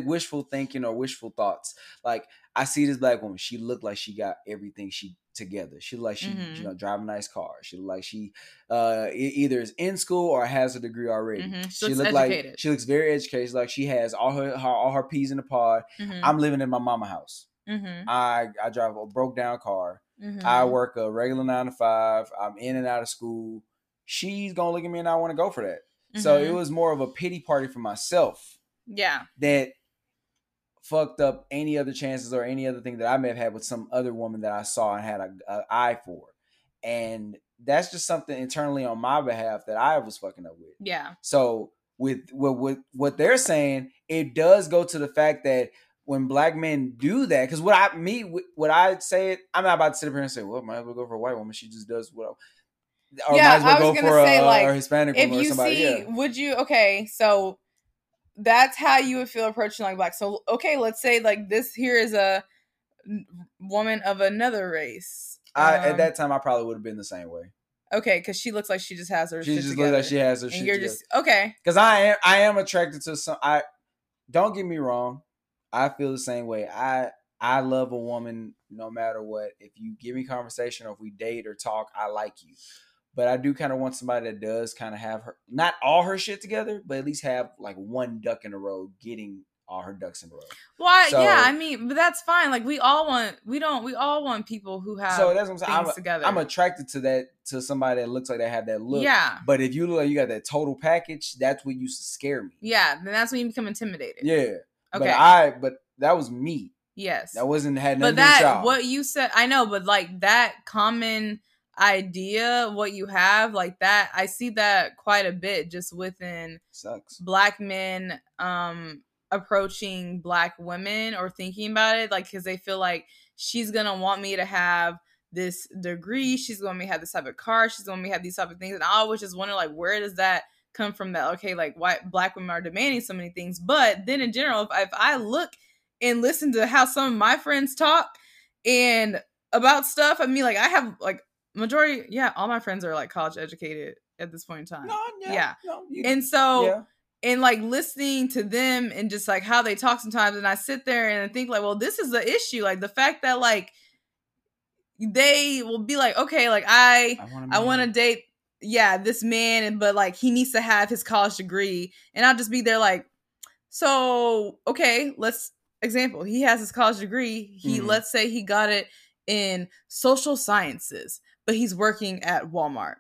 wishful thinking or wishful thoughts. Like I see this black woman, she looked like she got everything she together. She like she Mhm. you know drive a nice car. She like she uh either is in school or has a degree already. Mhm. She She looks look like she looks very educated. Like she has all her, her all her peas in the pod. Mhm, I'm living in my mama house. mhm, I I drive a broke down car. I work a regular nine to five. I'm in and out of school. She's gonna look at me and I want to go for that. So it Mhm. was more of a pity party for myself yeah. that fucked up any other chances or any other thing that I may have had with some other woman that I saw and had a, a eye for. And that's just something internally on my behalf that I was fucking up with. Yeah. So with with, with what they're saying, it does go to the fact that when black men do that, because what I me what I say it, I'm not about to sit up here and say, well, might as well go for a white woman. She just does what. Or Yeah, might as well I was go gonna for say, a, like, Hispanic if woman or you somebody. see yeah. would you okay so that's how you would feel approaching like black so okay let's say like this here is a woman of another race I, Um, at that time, I probably would have been the same way. okay because she looks like she just has her She just together. looks like she has her and shit you're together. just okay because I am I am attracted to some. I don't get me wrong. I feel the same way. I I love a woman no matter what. If you give me conversation or if we date or talk, I like you. But I do kind of want somebody that does kind of have her not all her shit together, but at least have like one duck in a row, getting all her ducks in a row. why So- yeah i mean but that's fine like we all want we don't we all want people who have so that's what I'm saying. I'm, together I'm attracted to that to somebody that looks like they have that look. yeah But if you look like you got that total package, that's what used to scare me. yeah then that's when you become intimidated Yeah. okay But I but that was me. yes That wasn't had nothing but that what you said i know but like that common idea what you have like that i see that quite a bit just within sucks. black men um approaching black women or thinking about it like because they feel like she's gonna want me to have this degree she's gonna have this type of car she's gonna have these type of things and i always just wonder like where does that come from that okay like why black women are demanding so many things but then in general if, if i look and listen to how some of my friends talk and about stuff i mean like i have like majority yeah all my friends are like college educated at this point in time No, yeah, Yeah. no, you, and so yeah. and like listening to them and just like how they talk sometimes and i sit there and I think like well this is the issue like the fact that like they will be like, okay, like I I want to date, yeah, this man, and but like he needs to have his college degree, and I'll just be there like, so okay, let's example. He has his college degree. He Mhm. let's say he got it in social sciences, but he's working at Walmart.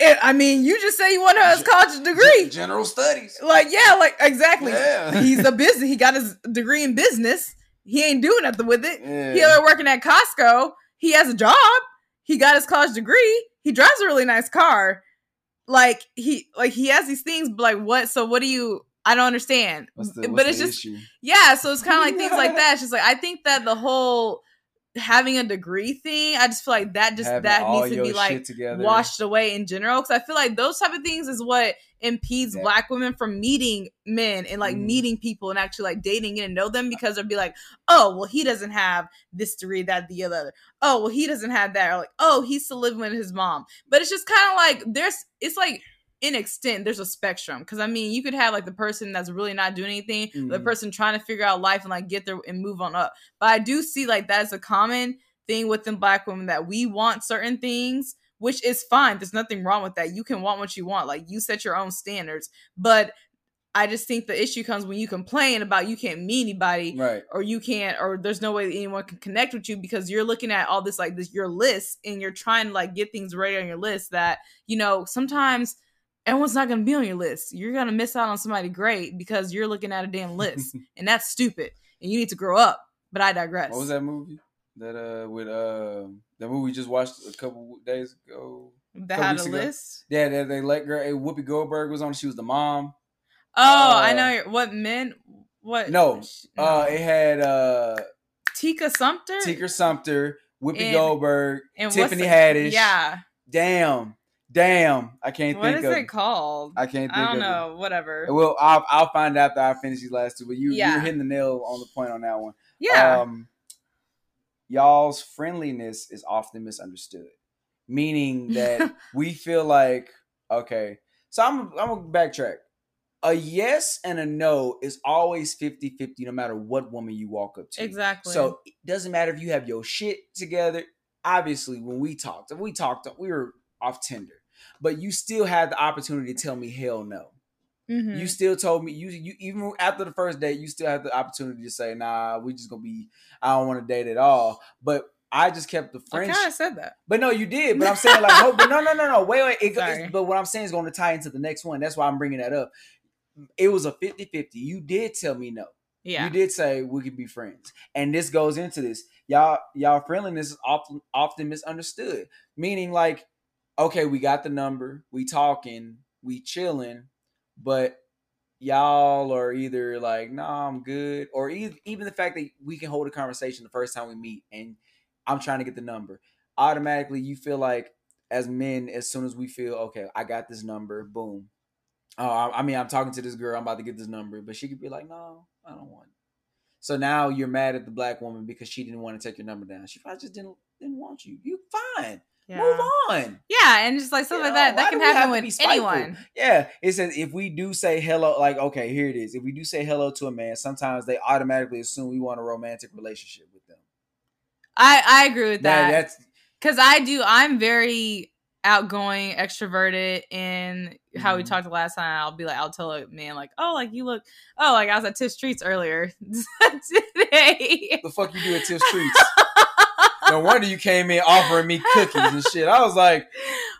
It, I mean, you just say you want to have his college degree. General studies. Like, yeah, like exactly. Yeah. He's a business. He got his degree in business. He ain't doing nothing with it. Yeah. He working at Costco. He has a job. He got his college degree. He drives a really nice car. Like he like he has these things, but like what? So what do you? I don't understand. What's the, but it's just issue? yeah. So it's kind of like things like that. It's just like I think that the whole having a degree thing, I just feel like that just Having that needs to be like together. washed away in general because i feel like those type of things is what impedes Yeah. black women from meeting men and like Mhm. meeting people and actually like dating and know them because they'll be like oh well he doesn't have this degree that the other oh well he doesn't have that or like oh he's still living with his mom but it's just kind of like there's it's like in extent there's a spectrum. Because i mean you could have like the person that's really not doing anything the Mhm. person trying to figure out life and like get there and move on up. But i do see like that's a common thing within black women that we want certain things which is fine. There's nothing wrong with that. You can want what you want. Like you set your own standards. But i just think the issue comes when you complain about you can't meet anybody Right. or you can't or there's no way that anyone can connect with you because you're looking at all this like this your list and you're trying to like get things ready on your list that you know sometimes everyone's not going to be on your list you're going to miss out on somebody great because you're looking at a damn list and that's stupid and you need to grow up but i digress What was that movie? That uh with uh the movie we just watched a couple days ago. that had a ago. list Yeah, they, they let girl. eh, Whoopi Goldberg was on. She was the mom. oh i Uh, know what men what No, sh- Uh, it had uh tika sumpter Tika Sumpter, Whoopi And- Goldberg, and Tiffany Haddish. yeah Damn, damn. I can't what think is of. it called I can't think i don't of know whatever it. Well, I'll I'll find out after I finish these last two. But you Yeah. you're hitting the nail on the point on that one. yeah Um, y'all's friendliness is often misunderstood, meaning that we feel like okay. So I'm I'm gonna backtrack. A yes and a no is always 50-50 no matter what woman you walk up to. exactly So it doesn't matter if you have your shit together. Obviously, when we talked, we talked, we were off Tinder, but you still had the opportunity to tell me hell no. Mhm. You still told me you you even after the first date, you still had the opportunity to say, "Nah, we just gonna be. I don't want to date at all." But I just kept the I friendship. kind of said that. But no, you did. But I'm saying like, hope, but no, no, no, no. Wait, wait. It, Sorry. but what I'm saying is going to tie into the next one. That's why I'm bringing that up. It was a 50-50. You did tell me no. Yeah. You did say we could be friends, and this goes into this. Y'all, y'all friendliness is often often misunderstood. Meaning, like, okay, we got the number, we talking, we chilling, but y'all are either like, nah, I'm good, or even even the fact that we can hold a conversation the first time we meet, and I'm trying to get the number. Automatically, you feel like as men, as soon as we feel okay, I got this number, boom. Oh, I, I mean, I'm talking to this girl. I'm about to get this number, but she could be like, "No, I don't want." So now you're mad at the black woman because she didn't want to take your number down. She probably just didn't didn't want you. You fine. Yeah. Move on. Yeah, and just like stuff You like know, that. That can happen with anyone. Yeah, it says if we do say hello, like okay, here it is. If we do say hello to a man, sometimes they automatically assume we want a romantic relationship with them. I I agree with Now, that that's because I do. I'm very outgoing, extroverted, and how we Mhm. talked last time. I'll be like, I'll tell a man like, oh, like you look, oh, like I was at Tiff's Treats earlier today. the fuck you do at Tiff's Treats. no wonder you came in offering me cookies and shit. I was like,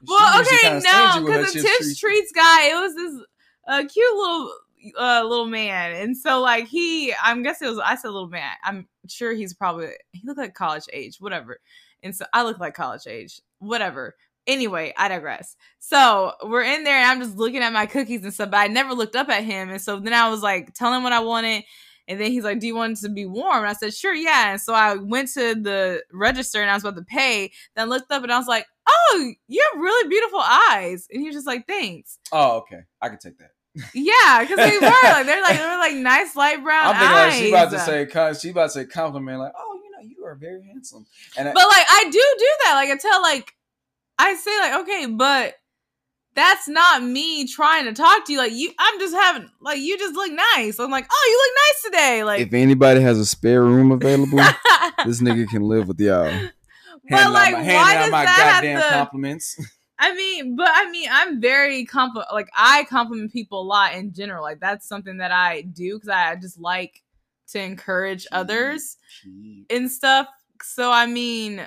well, okay, no, stingy with her because the Tiff's Treats. Streets guy, it was this uh, cute little uh, little man, and so like he, I'm guessing it was. I said little man. I'm sure he's probably he looked like college age, whatever. And so I look like college age, whatever. Anyway, I digress. So we're in there, and I'm just looking at my cookies and stuff. But I never looked up at him, and so then I was like telling him what I wanted. And then he's like, "Do you want it to be warm?" And I said, "Sure, yeah." And so I went to the register and I was about to pay. Then I looked up and I was like, "Oh, you have really beautiful eyes." And he was just like, "Thanks." oh, okay, I can take that. Yeah, because they were like they're like they were like nice light brown I'm thinking eyes. like she about to say, she about to say compliment, like, oh, you know, you are very handsome. And I, but like I do do that. Like I tell like I say like okay, but that's not me trying to talk to you. Like you, I'm just having like you just look nice. I'm like, oh, you look nice today. Like if anybody has a spare room available, this nigga can live with y'all. but Handing out like, my- handing why out does my that goddamn have to? compliments. I mean, but I mean, I'm very compli Like, I compliment people a lot in general. Like, that's something that I do because I just like to encourage others and stuff. So, I mean,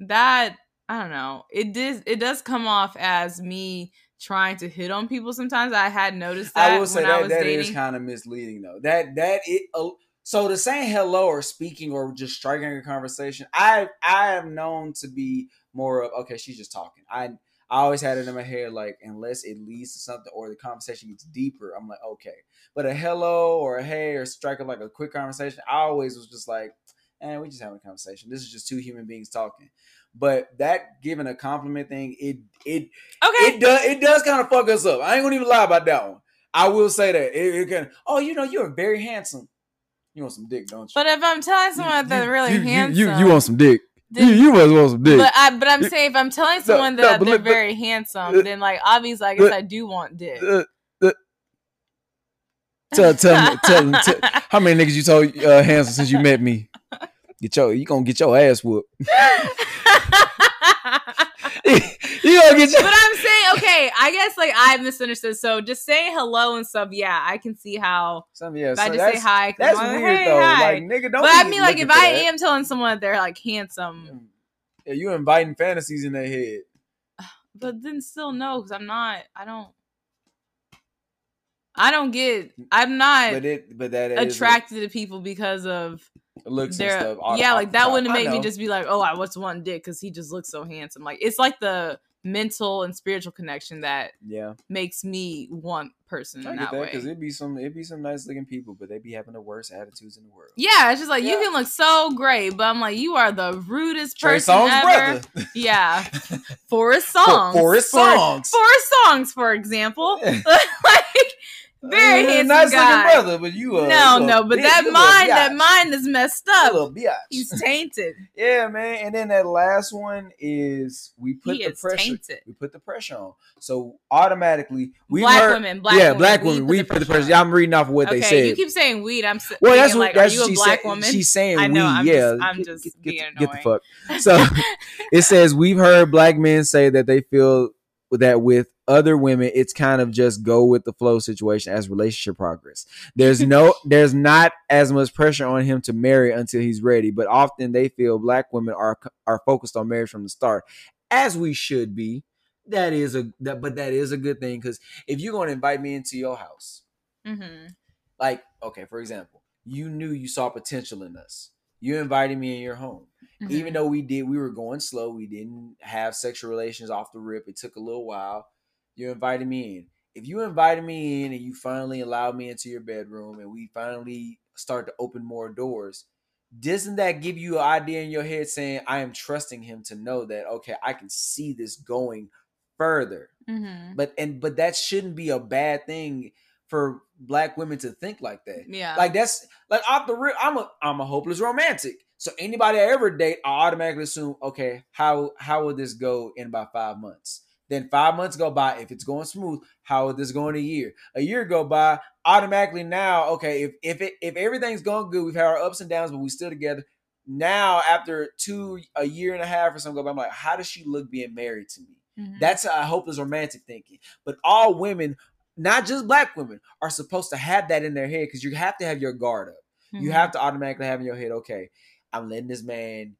that I don't know. It does. It does come off as me trying to hit on people. Sometimes I had noticed that I will say that that dating. is kind of misleading though. That that it uh, so the saying hello or speaking or just striking a conversation. I I am known to be more of okay. She's just talking. I I always had it in my head like unless it leads to something or the conversation gets deeper, I'm like okay. But a hello or a hey or striking like a quick conversation, I always was just like, and we just having a conversation. This is just two human beings talking. But that giving a compliment thing, it it okay, it does it does kind of fuck us up. I ain't gonna even lie about that one. I will say that it, it can. Oh, you know, you're very handsome. You want some dick, don't you? but if I'm telling someone that they're really you, handsome, You, you, want some dick? then- you, you must want some dick. But I, but I'm saying if I'm telling someone no, that but they're but- very handsome, uh, then like obviously I guess but- I do want dick. Uh, uh, tell tell me tell, me- tell how many niggas you told uh, handsome since you met me. Get your you gonna get your ass whooped. you gonna get your. but I'm saying, okay, I guess like I misunderstood. So just saying hello and stuff, yeah, I can see how. Some, yeah, If I just say hi, that's I'm like, weird hey, though. hi. Like nigga, don't. but I mean, like if I that. am telling someone that they're like handsome, yeah, you inviting fantasies in their head. but then still no, because I'm not. I don't. I don't get. I'm not But it, but that attracted to people because of looks and stuff. off- yeah, off like that wouldn't make me just be like, oh, I just want dick because he just looks so handsome. Like it's like the mental and spiritual connection that yeah. makes me want person I in get that, because it'd be some it'd be some nice looking people, but they'd be having the worst attitudes in the world. Yeah, it's just like you can look so great, but I'm like, you are the rudest Trey person Songz ever. brother. Yeah, Forest songs. Forest For- Songs. Forest songs, for example. Yeah. very Uh, handsome nice guy. looking brother, but you uh, no, you no, but that mind, that mind is messed up. a little biatch. He's tainted. yeah, man. And then that last one is we put he the pressure. tainted. We put the pressure on, so automatically we black heard, women, black yeah, women. black we women. We put the pressure. Yeah, I'm reading off of what okay, they said. you keep saying weed. I'm s- well, that's what like, that's are you a black woman? She's saying I know, we. I'm yeah, just- I'm get, just get, being get, get the fuck. So it says we've heard black men say that they feel that with other women it's kind of just go with the flow situation as relationship progress. There's no there's not as much pressure on him to marry until he's ready but often they feel black women are are focused on marriage from the start as we should be. That is a that but that is a good thing because if you're going to invite me into your house hmm like okay for example you knew you saw potential in us. You invited me in your home Mm-hmm. even though we did we were going slow we didn't have sexual relations off the rip it took a little while you invited me in if you invited me in and you finally allowed me into your bedroom and we finally start to open more doors doesn't that give you an idea in your head saying i am trusting him to know that okay i can see this going further hmm but and but that shouldn't be a bad thing for black women to think like that Yeah. like that's like off the rip, I'm a I'm a hopeless romantic. So anybody I ever date, I automatically assume, okay, how how will this go in about five months? Then five months go by. If it's going smooth, how will this go in a year? A year go by. Automatically now, okay, if if it if everything's going good, we've had our ups and downs, but we still together. Now after two a year and a half or something go by, I'm like, how does she look being married to me? Mhm. That's a hopeless romantic thinking. But all women, not just black women, are supposed to have that in their head because you have to have your guard up. You Mhm. have to automatically have in your head, okay, I'm letting this man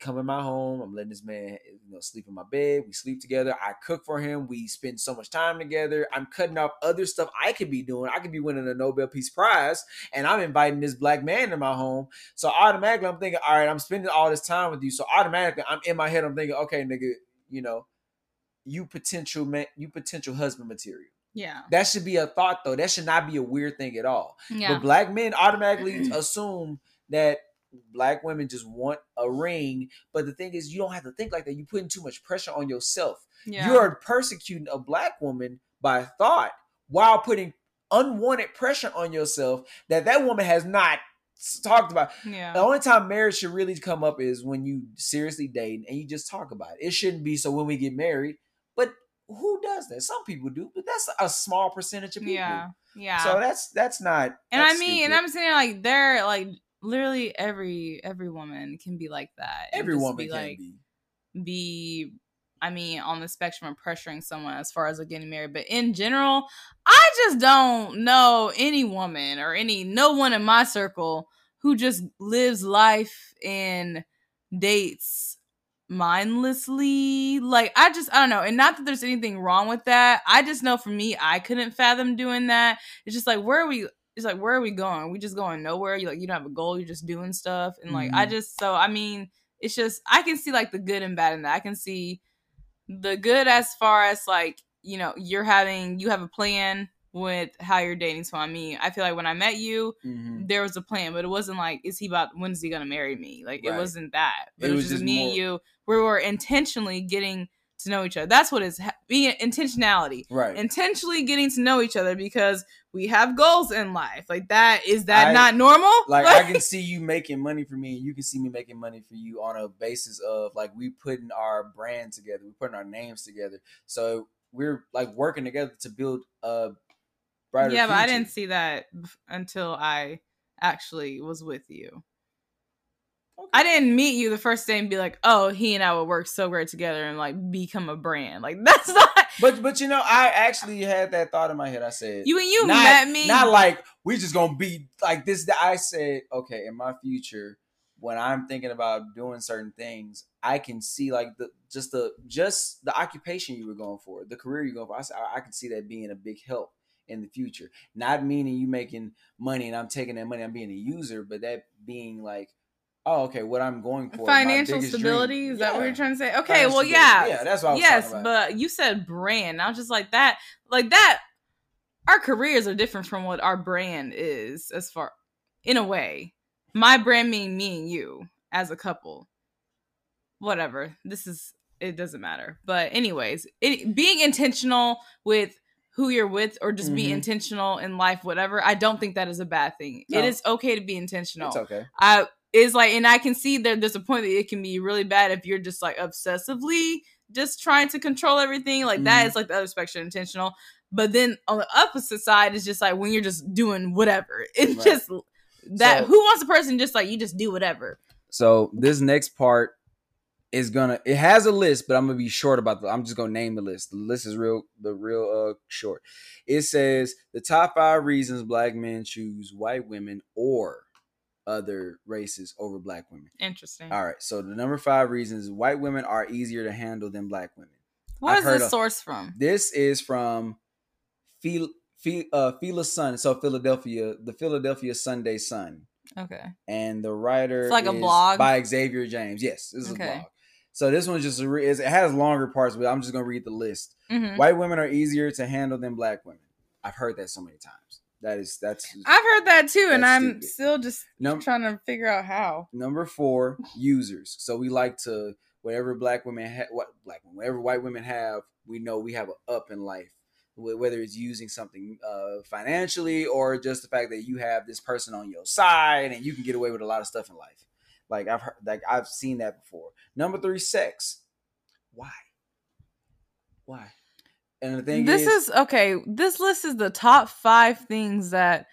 come in my home. I'm letting this man, you know, sleep in my bed. We sleep together. I cook for him. We spend so much time together. I'm cutting off other stuff I could be doing. I could be winning a Nobel Peace Prize, and I'm inviting this black man in my home. So automatically, I'm thinking, all right, I'm spending all this time with you. So automatically, I'm in my head. I'm thinking, okay, nigga, you know, you potential man, you potential husband material. Yeah. That should be a thought, though. That should not be a weird thing at all. Yeah. But black men automatically assume that black women just want a ring. But the thing is, you don't have to think like that. You're putting too much pressure on yourself. yeah. You are persecuting a black woman by thought while putting unwanted pressure on yourself that that woman has not talked about. yeah. The only time marriage should really come up is when you seriously date and you just talk about it. It shouldn't be so when we get married. But who does that? Some people do, but that's a small percentage of people. Yeah. Yeah. So that's that's not. and that's I mean, and. I'm saying like they're like literally every every woman can be like that. Every woman be can like be. be I mean on the spectrum of pressuring someone as far as like getting married. But in general, I just don't know any woman or any no one in my circle who just lives life and dates mindlessly. Like I just I don't know. And not that there's anything wrong with that. I just know for me, I couldn't fathom doing that. It's just like where are we it's like where are we going? We just going nowhere. You like you don't have a goal, you're just doing stuff. And like I Mhm. just so I mean, it's just I can see like the good and bad in that. I can see the good as far as like, you know, you're having you have a plan with how you're dating. So I mean, I feel like when I met you, Mhm. there was a plan, but it wasn't like, is he about when is he gonna marry me? Like it wasn't that. But It it, was was just just me more- and you. We were intentionally getting to know each other. That's what is being intentionality. Right. Intentionally getting to know each other because we have goals in life. Like that is that I- not normal? like I can see you making money for me, and you can see me making money for you on a basis of like we putting our brand together, we putting our names together. So we're like working together to build a brighter. yeah, but I didn't see that until I actually was with you. I didn't meet you the first day and be like, "Oh, he and I would work so great together and like become a brand." Like that's not But but you know, I actually had that thought in my head. I said you and you not, met me. Not like we just gonna be like this. I said, okay, in my future, when I'm thinking about doing certain things, I can see like the just the just the occupation you were going for, the career you're going for. I said I, I can see that being a big help in the future. Not meaning you making money and I'm taking that money, I'm being a user, but that being like, oh, okay, what I'm going for, financial biggest dream. stability. Is that what you're trying to say? Okay, well, stability. yeah, yeah, that's what I was yes, but you said brand. I was just like that, like that. Our careers are different from what our brand is, as far in a way. My brand mean me and you as a couple. Whatever. This is it doesn't matter. But anyways, it, being intentional with who you're with, or just be Mhm. intentional in life, whatever. I don't think that is a bad thing. No. It is okay to be intentional. it's okay. I is like, and I can see that there's a point that it can be really bad if you're just like obsessively just trying to control everything. Like that Mhm. is like the other spectrum, intentional. But then on the opposite side is just like when you're just doing whatever. It's Right. just that So- who wants a person just like you just do whatever. So this next part is gonna it has a list, but I'm gonna be short about the I'm just gonna name the list. The list is real the real uh short. It says the top five reasons black men choose white women or other races over black women. Interesting. All right, so the number five reasons white women are easier to handle than black women. What I've is this of- source from? This is from Phil, Phil, uh, Phila Sun, so Philadelphia, the Philadelphia Sunday Sun Okay. and the writer It's like a blog? by Xavier James. Yes, this is Okay. a blog. So this one's just a re- it has longer parts, but I'm just gonna read the list. Mhm. White women are easier to handle than black women. I've heard that so many times. That is that's I've heard that too, and I'm stupid. still just Num- trying to figure out how. number four users. So we like to whatever black women ha- what black women, whatever white women have, we know we have an up in life. Whether it's using something uh, financially or just the fact that you have this person on your side and you can get away with a lot of stuff in life. Like I've heard, like I've seen that before. Number three, sex. Why? Why? And the thing this is, is okay. This list is the top five things that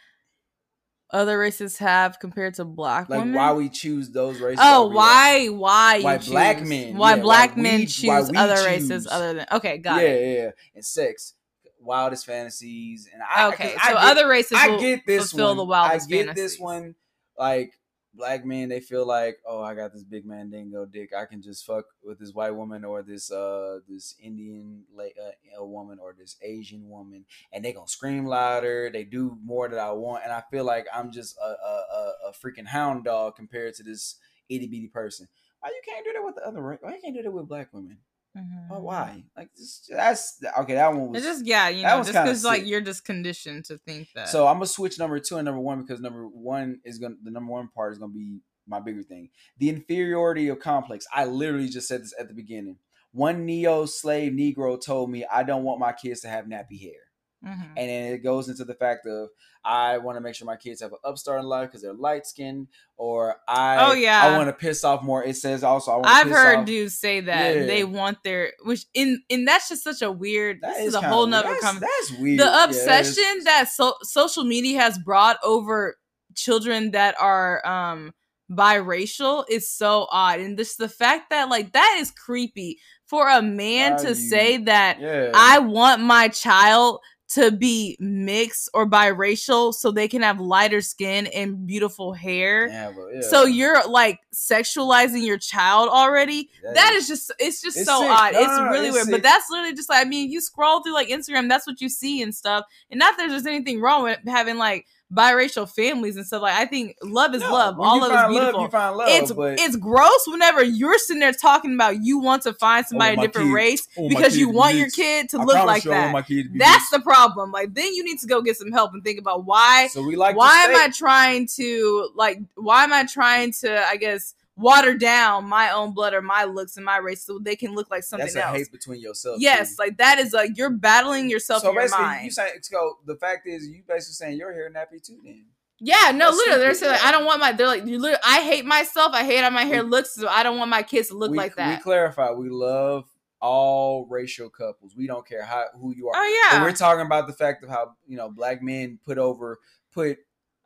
other races have compared to black like women. why we choose those races. oh, why? Why? Why choose, black men, Why yeah, black why men we- choose other races other than? Okay, got yeah, it. yeah, yeah and sex, wildest fantasies, and I, Okay, I so get- other races I get this fulfill one. the wildest I get fantasies. this one. Like black men, they feel like, oh, I got this big man dingo dick. I can just fuck with this white woman or this uh this Indian uh, woman or this Asian woman, and they gonna scream louder. They do more that I want, and I feel like I'm just a a, a, a freaking hound dog compared to this itty bitty person. Why you can't do that with the other? Why you can't do that with black women? Mhm. Oh, why? Like that's okay. That one was It's just yeah, you know, just because like you're just conditioned to think that. So I'm gonna switch number two and number one because number one is gonna the number one part is gonna be my bigger thing. The inferiority of complex. I literally just said this at the beginning. One neo slave Negro told me I don't want my kids to have nappy hair. Mhm. And then it goes into the fact of I want to make sure my kids have an upstart in life because they're light skinned, or I Oh, yeah. I want to piss off more. It says also I want I've piss heard off. dudes say that Yeah. they want their which in and that's just such a weird. That this is, a whole nother that's, conversation. that's weird. the Yeah, obsession that so- social media has brought over children that are um biracial is so odd and just the fact that like that is creepy for a man to you- say that Yeah. I want my child to be mixed or biracial so they can have lighter skin and beautiful hair. Yeah, but yeah. So you're like sexualizing your child already. That that is- is just it's just It's so sick. odd. No, it's no, no, really it's weird. sick. But that's literally just like I mean, you scroll through like Instagram, that's what you see and stuff. And not that there's anything wrong with having like biracial families and stuff. Like I think love is No, love. All of it is beautiful Love, love, it's but it's gross whenever you're sitting there talking about you want to find oh, somebody my a different kid- race oh, because you want your kid to I look like you, I want that. my kid to be That's the problem. Like then you need to go get some help and think about why so we like. why am I trying to like why am I trying to I guess water down my own blood or my looks and my race so they can look like something That's a else. hate between yourself. Yes, too. like that is like you're battling yourself So in your basically, mind. you say so. The fact is, you basically saying your hair nappy too. Then Yeah, no, That's literally, they're saying like. I don't want my. They're like, you literally, I hate myself. I hate how my hair looks, so I don't want my kids to look we, like that. We clarify. We love all racial couples. We don't care how who you are. oh But yeah, we're talking about the fact of how you know black men put over put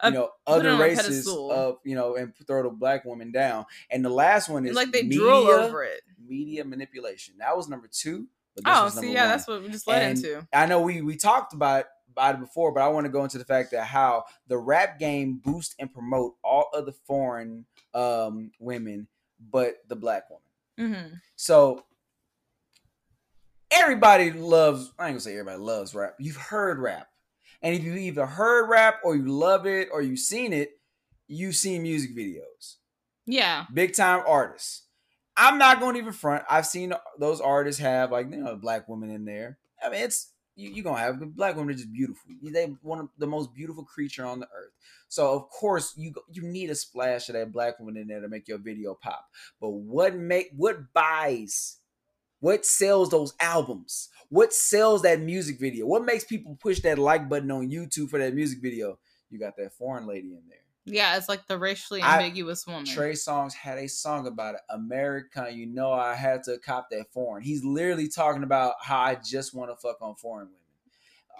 you know other races of you know and throw the black woman down. And the last one is like they media, drool over it. media manipulation. That was number two. Oh, was see, yeah, one. that's what we just led And into. I know we we talked about about it before, but I want to go into the fact that how the rap game boost and promote all other foreign um women, but the black woman. hmm So everybody loves. I ain't gonna say everybody loves rap. You've heard rap, and if you either heard rap or you love it or you've seen it, you've seen music videos. Yeah, Big time artists. I'm not going to even front. I've seen those artists have like you know black women in there. I mean, it's you, you're gonna have black women are just beautiful. They one of the most beautiful creature on the earth. So of course you you need a splash of that black woman in there to make your video pop. But what make what buys, what sells those albums? What sells that music video? What makes people push that like button on YouTube for that music video? You got that foreign lady in there. yeah, it's like the racially I- ambiguous woman. Trey Songz had a song about it. America, you know, I had to cop that foreign. He's literally talking about how I just want to fuck on foreign women.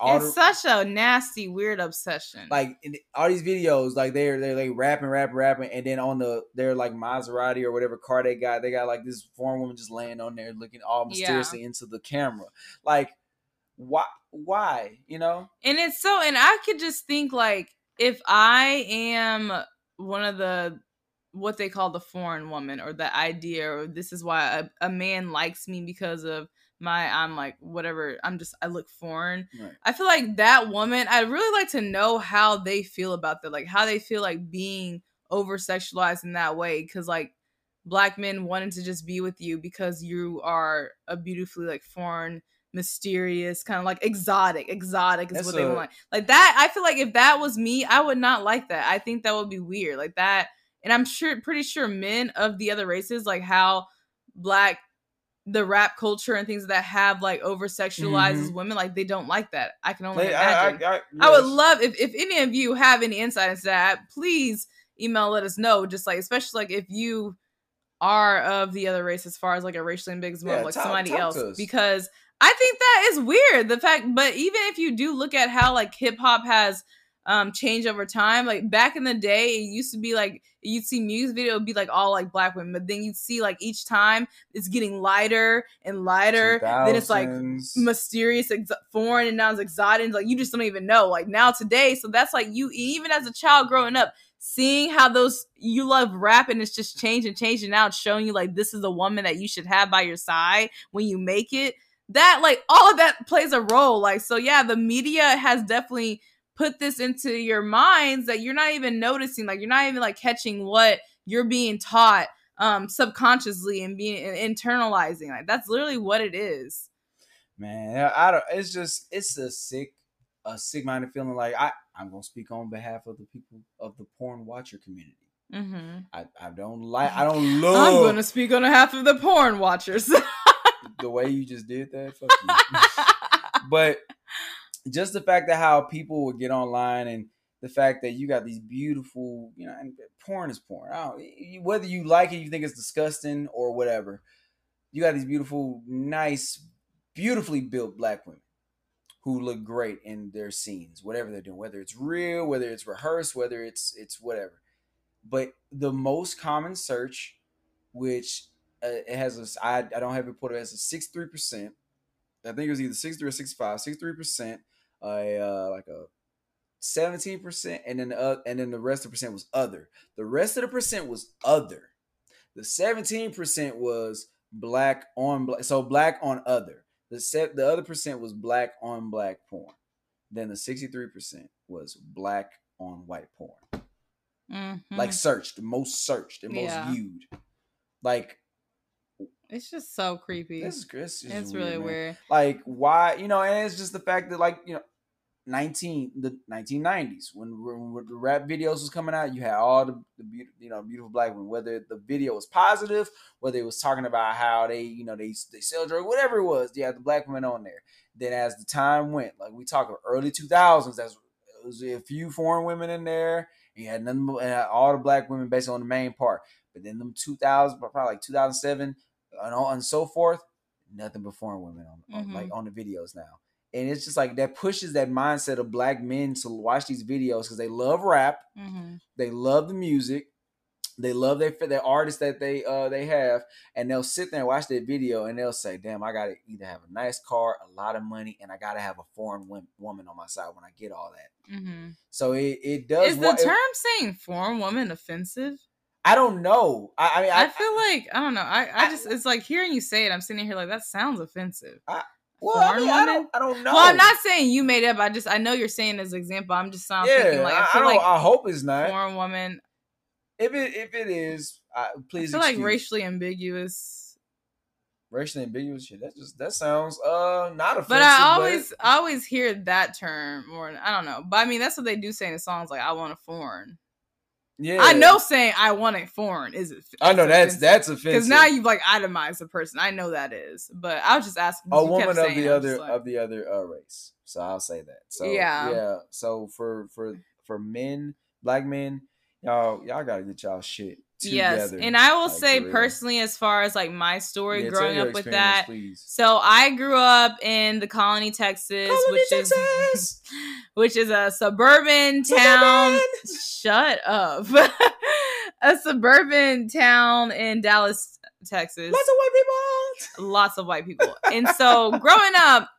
It's the, such a nasty, weird obsession. like in all these videos, like they're they're like rapping, rapping, rapping, and then on the they're like Maserati or whatever car they got, they got like this foreign woman just laying on there looking all Yeah. mysteriously into the camera. Like, why? Why? You know? and it's so and i could just think like if i am one of the what they call the foreign woman or the idea or this is why a, a man likes me because of my i'm like whatever i'm just i look foreign. Right. i feel like that woman i'd really like to know how they feel about that like how they feel like being over sexualized in that way because like black men wanting to just be with you because you are a beautifully like foreign mysterious kind of like exotic exotic is That's what they want. Like that i feel like if that was me i would not like that. I think that would be weird like that and i'm sure pretty sure men of the other races like how black the rap culture and things that have like over sexualizes mm-hmm. women like they don't like that i can only I, imagine I, I, I would love if, if any of you have any insight into that, please email let us know. Just like especially like if you are of the other race as far as like a racially ambiguous Yeah, like talk- somebody talk else. Because I think that is weird. The fact but even if you do look at how like hip hop has um changed over time, like back in the day, it used to be like you'd see music video be like all like black women, but then you'd see like each time it's getting lighter and lighter. Then it's like mysterious, ex- foreign, and now it's exotic. Like you just don't even know. Like now today, so that's like you even as a child growing up, seeing how those you love rap and it's just changing, changing. Now it's showing you like this is a woman that you should have by your side when you make it. That like all of that plays a role. Like so, yeah, the media has definitely put this into your minds that you're not even noticing. Like you're not even like catching what you're being taught um subconsciously and being and internalizing like that's literally what it is man I, don't it's just it's a sick a sick minded feeling like i i'm gonna speak on behalf of the people of the porn watcher community mm-hmm. i, I don't like i don't love i'm gonna speak on behalf of the porn watchers the way you just did that fuck you. but just the fact that how people would get online and the fact that you got these beautiful you know and porn is porn whether you like it you think it's disgusting or whatever you got these beautiful nice beautifully built black women who look great in their scenes, whatever they're doing, whether it's real, whether it's rehearsed, whether it's it's whatever. But the most common search, which uh, it has a, I, I don't have it it as a six three percent. I think it was either six three or six five, six three percent, a uh, like a seventeen percent, and then uh, and then the rest of the percent was other. The rest of the percent was other. The seventeen percent was black on black, so black on other. The set the other percent was black on black porn. Then the sixty three percent was black on white porn. Mhm. Like searched, most searched, and most Yeah. viewed. Like it's just so creepy. this is is it's weird, really man. weird. like why you know and it's just the fact that like you know 19 the 1990s when, when, when the rap videos was coming out you had all the, the beautiful you know beautiful black women whether the video was positive whether it was talking about how they you know they they sell drugs whatever it was you had the black women on there then as the time went like we talk of early 2000s that's was a few foreign women in there and you had nothing but- and all the black women based on the main part but then them 2000 probably like 2007 and, all, and so forth nothing but foreign women on, on Mhm. like on the videos now. And it's just like that pushes that mindset of black men to watch these videos because they love rap, hmm they love the music, they love their their artists that they uh they have, and they'll sit there and watch their video and they'll say, "Damn, I gotta either have a nice car, a lot of money, and I gotta have a foreign wom- woman on my side when I get all that." hmm So it it does. Is the wa- it- term saying foreign woman offensive? I don't know. I, I mean, I, I, feel like I don't know. I, I I- just it's like hearing you say it. I'm sitting here like that sounds offensive. well, I, foreign mean, I woman? don't, I don't know. Well, I'm not saying you made it up. I just I know you're saying as an example. I'm just sound Yeah, thinking like I I, I don't. like I hope it's not. foreign woman. If it if it is, I please. feel like racially ambiguous. racially ambiguous shit. That just that sounds uh not offensive. But I always I always hear that term more. I don't know. But I mean that's what they do say in the songs like I want a foreign. Yeah, I know saying I want a foreign is it? I know that's that's offensive. because now you've like itemized the person. I know that is, but I was just asking. a woman of the other like- of the other uh, race. So I'll say that. So Yeah. yeah. So for for for men, black men, y'all y'all gotta get y'all shit Yes, and I will like, say personally, as far as like my story Yeah, growing up with that. please. So I grew up in the Colony, Texas, Colony, which is Texas! which is a suburban town. Shut up. a suburban town in Dallas, Texas. Lots of white people. Lots of white people. And so growing up,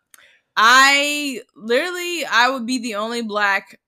I literally I would be the only black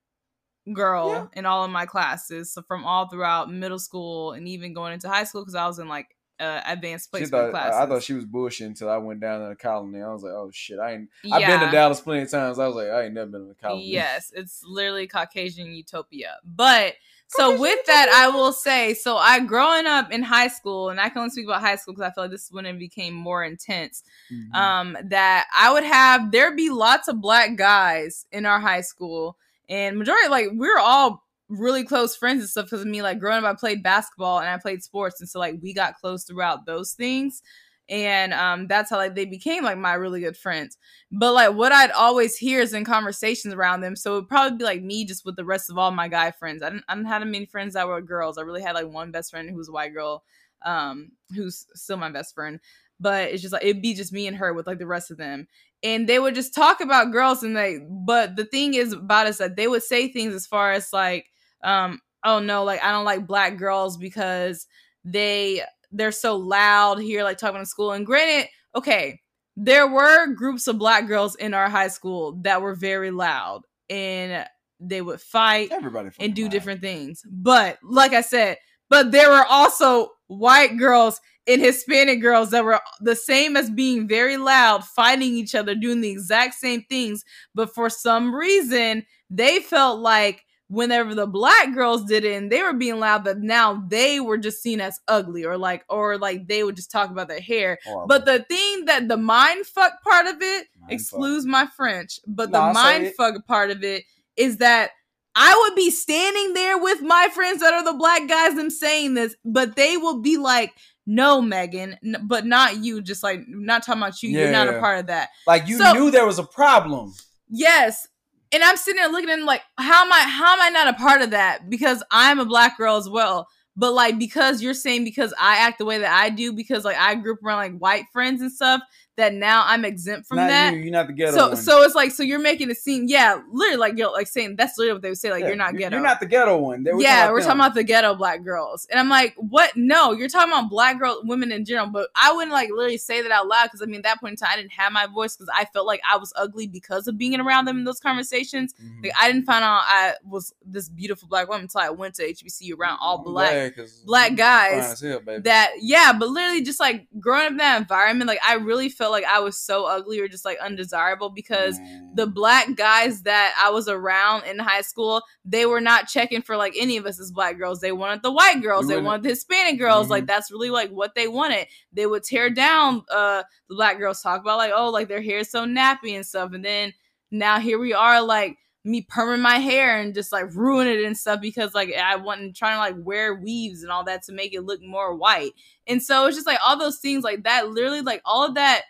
girl Yeah. in all of my classes. So from all throughout middle school and even going into high school because I was in like uh, advanced placement thought, classes. I, I thought she was bullshitting until I went down to the colony. I was like, oh shit, I ain't. I've been to Dallas plenty of times. I was like, I ain't never been to the colony. Yes, it's literally Caucasian utopia. But so with that, I will say, so I growing up in high school, and I can only speak about high school because I feel like this is when it became more intense. Mhm. Um, that I would have there'd be lots of black guys in our high school, and majority like we were all really close friends and stuff because of me like growing up I played basketball and I played sports and so like we got close throughout those things. And um that's how like they became like my really good friends. But like what I'd always hear is in conversations around them so it'd probably be like me just with the rest of all my guy friends. I didn't I didn't have many friends that were girls. I really had like one best friend who was a white girl um who's still my best friend. But it's just like it'd be just me and her with like the rest of them and they would just talk about girls and they but the thing is about us that they would say things as far as like um oh no like i don't like black girls because they they're so loud here like talking to school and granted okay there were groups of black girls in our high school that were very loud and they would fight everybody and do lied. different things. But like I said, but there were also white girls and Hispanic girls that were the same as being very loud, fighting each other, doing the exact same things. But for some reason, they felt like whenever the black girls did it and they were being loud, that now they were just seen as ugly or like, or like they would just talk about their hair. Horrible. But the thing that the mind fuck part of it, Mind excludes my French, but No, the mind fuck part of it is that I would be standing there with my friends that are the black guys them saying this, but they will be like, no, Megan, n- but not you. Just like not talking about you. You're not a part of that. like you So- knew there was a problem. Yes. And I'm sitting there looking at him like, how am I how am I not a part of that? Because I'm a black girl as well. but like because you're saying because I act the way that I do because like I grew up around like white friends and stuff that now I'm exempt from not that. you. You're not the ghetto so one. so it's like so you're making a scene. yeah literally like you're like saying that's literally what they would say like Yeah, you're not ghetto You're not the ghetto one. They were yeah, we're talking about the ghetto black girls. And I'm like, what? No, you're talking about black girl women in general. But I wouldn't like literally say that out loud because I mean, at that point in time, I didn't have my voice because I felt like I was ugly because of being around them in those conversations. Mhm. Like, I didn't find out I was this beautiful black woman until I went to HBC around all I'm black. black guys hell. That yeah, but literally just like growing up in that environment, like I really felt like I was so ugly or just like undesirable because Man. the black guys that I was around in high school, they were not checking for like any of us as black girls. They wanted the white girls, they wanted the Hispanic girls. Mhm. Like that's really like what they wanted. They would tear down uh the black girls, talk about like, oh, like their hair is so nappy and stuff. And then now here we are, like me perming my hair and just like ruin it and stuff because like I wasn't trying to like wear weaves and all that to make it look more white. And so it's just like all those things like that, literally like all of that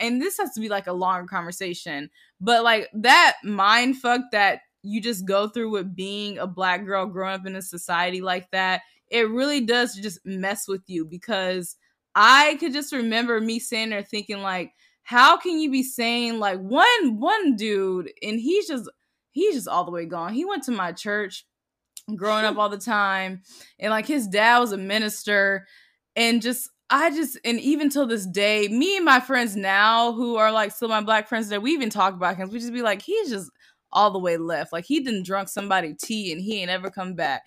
and this has to be like a longer conversation, but like that mind fuck that you just go through with being a black girl growing up in a society like that, it really does just mess with you because I could just remember me sitting there thinking like, how can you be saying like one one dude and he's just he's just all the way gone. He went to my church growing up all the time and like his dad was a minister and just I just and even till this day, me and my friends now who are like still my black friends that we even talk about him, we just be like, he's just all the way left. Like he didn't drunk somebody tea and he ain't ever come back.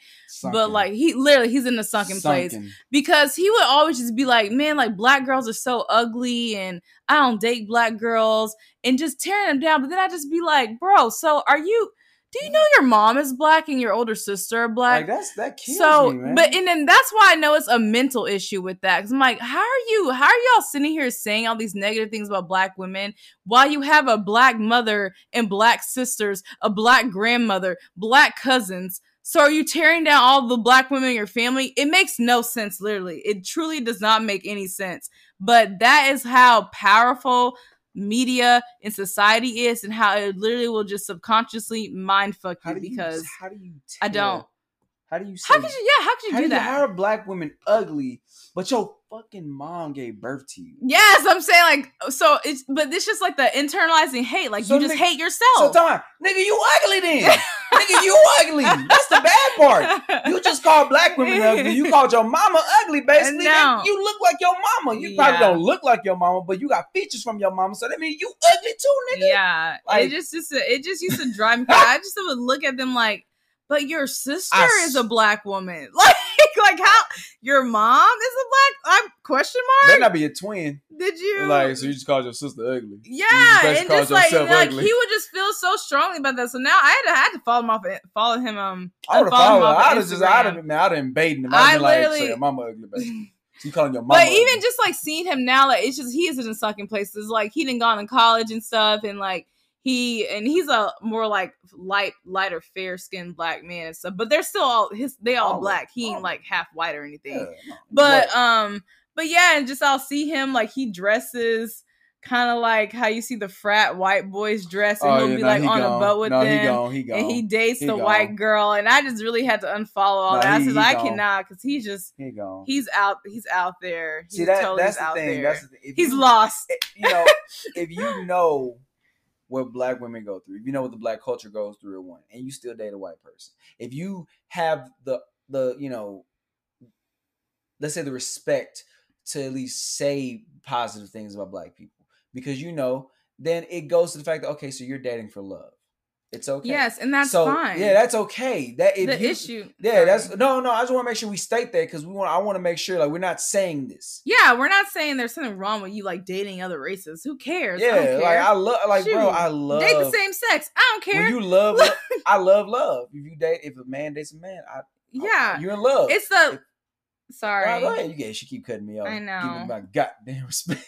But like he literally he's in the sunken, place because he would always just be like, man, like black girls are so ugly and I don't date black girls and just tearing them down. But then I just be like, bro, so are you? Do you know your mom is black and your older sister are black? Like that's that kills so me, man. but and then that's why i know it's a mental issue with that because i'm like how are you how are y'all sitting here saying all these negative things about black women while you have a black mother and black sisters a black grandmother black cousins so are you tearing down all the black women in your family it makes no sense literally it truly does not make any sense but that is how powerful media and society is and how it literally will just subconsciously mind fuck you you, because how do you I don't. How do you say how could you yeah how could you how do do you that hire black women ugly, but your fucking mom gave birth to you? Yes, I'm saying like so it's but it's just like the internalizing hate. Like So you just nigga- hate yourself. So time, nigga, you ugly then. nigga, you ugly. That's the bad part. You just called black women ugly. You called your mama ugly, basically. No. You look like your mama. You probably don't look like your mama, but you got features from your mama. So that means you ugly too, nigga. yeah, Like- it just just it just used to drive me. crazy. I just would look at them like, but your sister I is a black woman. Like like how your mom is a black? I'm question mark. not be a twin. Did you Like, so you just called your sister ugly. Yeah, just and just like, like ugly. he would just feel so strongly about that. So now I had to, I had to follow him off, follow him. Um, I would have him followed. I'd have just, I'd have man, I'd have been baiting him. I I'd been like, literally- your mama ugly. So you calling your mom? But ugly. even just like seeing him now, like it's just he is in a sucking places. Like he didn't gone to college and stuff, and like he and he's a more like light, lighter, fair skinned black man and stuff. But they're still all his. They all All black. He all ain't like half white or anything. Yeah, But what? um, but yeah, and just I'll see him like he dresses. Kind of like how you see the frat white boys dress, and Oh, he'll yeah, be no, like he on gone. a boat with no, them he gone. He gone. and he dates He the gone. white girl and i just really had to unfollow all Nah, that he- because i cannot because he's just He gone. he's out he's out there he's See that? totally that's the out thing. there That's the thing. He's you- lost eh, You know, if you know what black women go through, if you know what the black culture goes through at one, and you still date a white person, if you have the the you know, let's say the respect to at least say positive things about black people, because you know, then it goes to the fact that okay, so you're dating for love. It's okay. yes and that's so, fine Yeah, that's okay. That if the you, issue Yeah, sorry. that's no, no. I just want to make sure we state that because we want. I want to make sure like we're not saying this. yeah we're not saying there's something wrong with you like dating other races who cares I Yeah, don't care. like I love, like bro, I love date the same sex i don't care when you love. I love love. If you date, if a man dates a man, I, I- yeah you're in love. it's the If- sorry Right, ahead. You get. She keep cutting me off. I know. me my goddamn respect.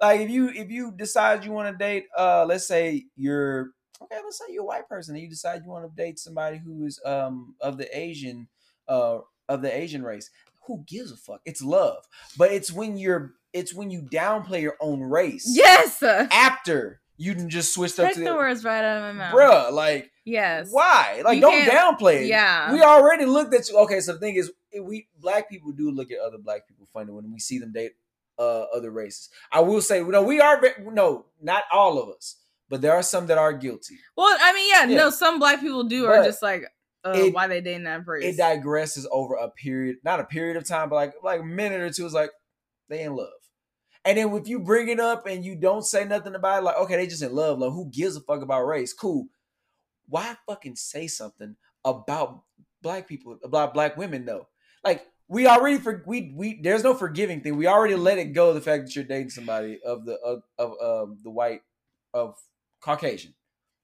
like if you if you decide you want to date, uh, let's say you're okay. Let's say you're a white person and you decide you want to date somebody who is um of the Asian uh of the Asian race. Who gives a fuck? It's love, but it's when you're it's when you downplay your own race. yes After you just switched up to the words right out of my mouth bruh. Like yes why? Like You don't downplay it. yeah We already looked at you. Okay, so the thing is, we black people do look at other black people funny when we see them date uh other races. I will say, no, we are no, not all of us, but there are some that are guilty. Well, I mean, yeah, Yeah. no, some black people do are just like, uh, it- why they dating that race? It digresses over a period, not a period of time, but like like a minute or two. It's like they in love. And then if you bring it up and you don't say nothing about it, like okay, they just in love. Like who gives a fuck about race? Cool. Why fucking say something about black people, about black women though? Like we already for we we there's no forgiving thing. We already let it go. The fact that you're dating somebody of the of, of um the white of Caucasian,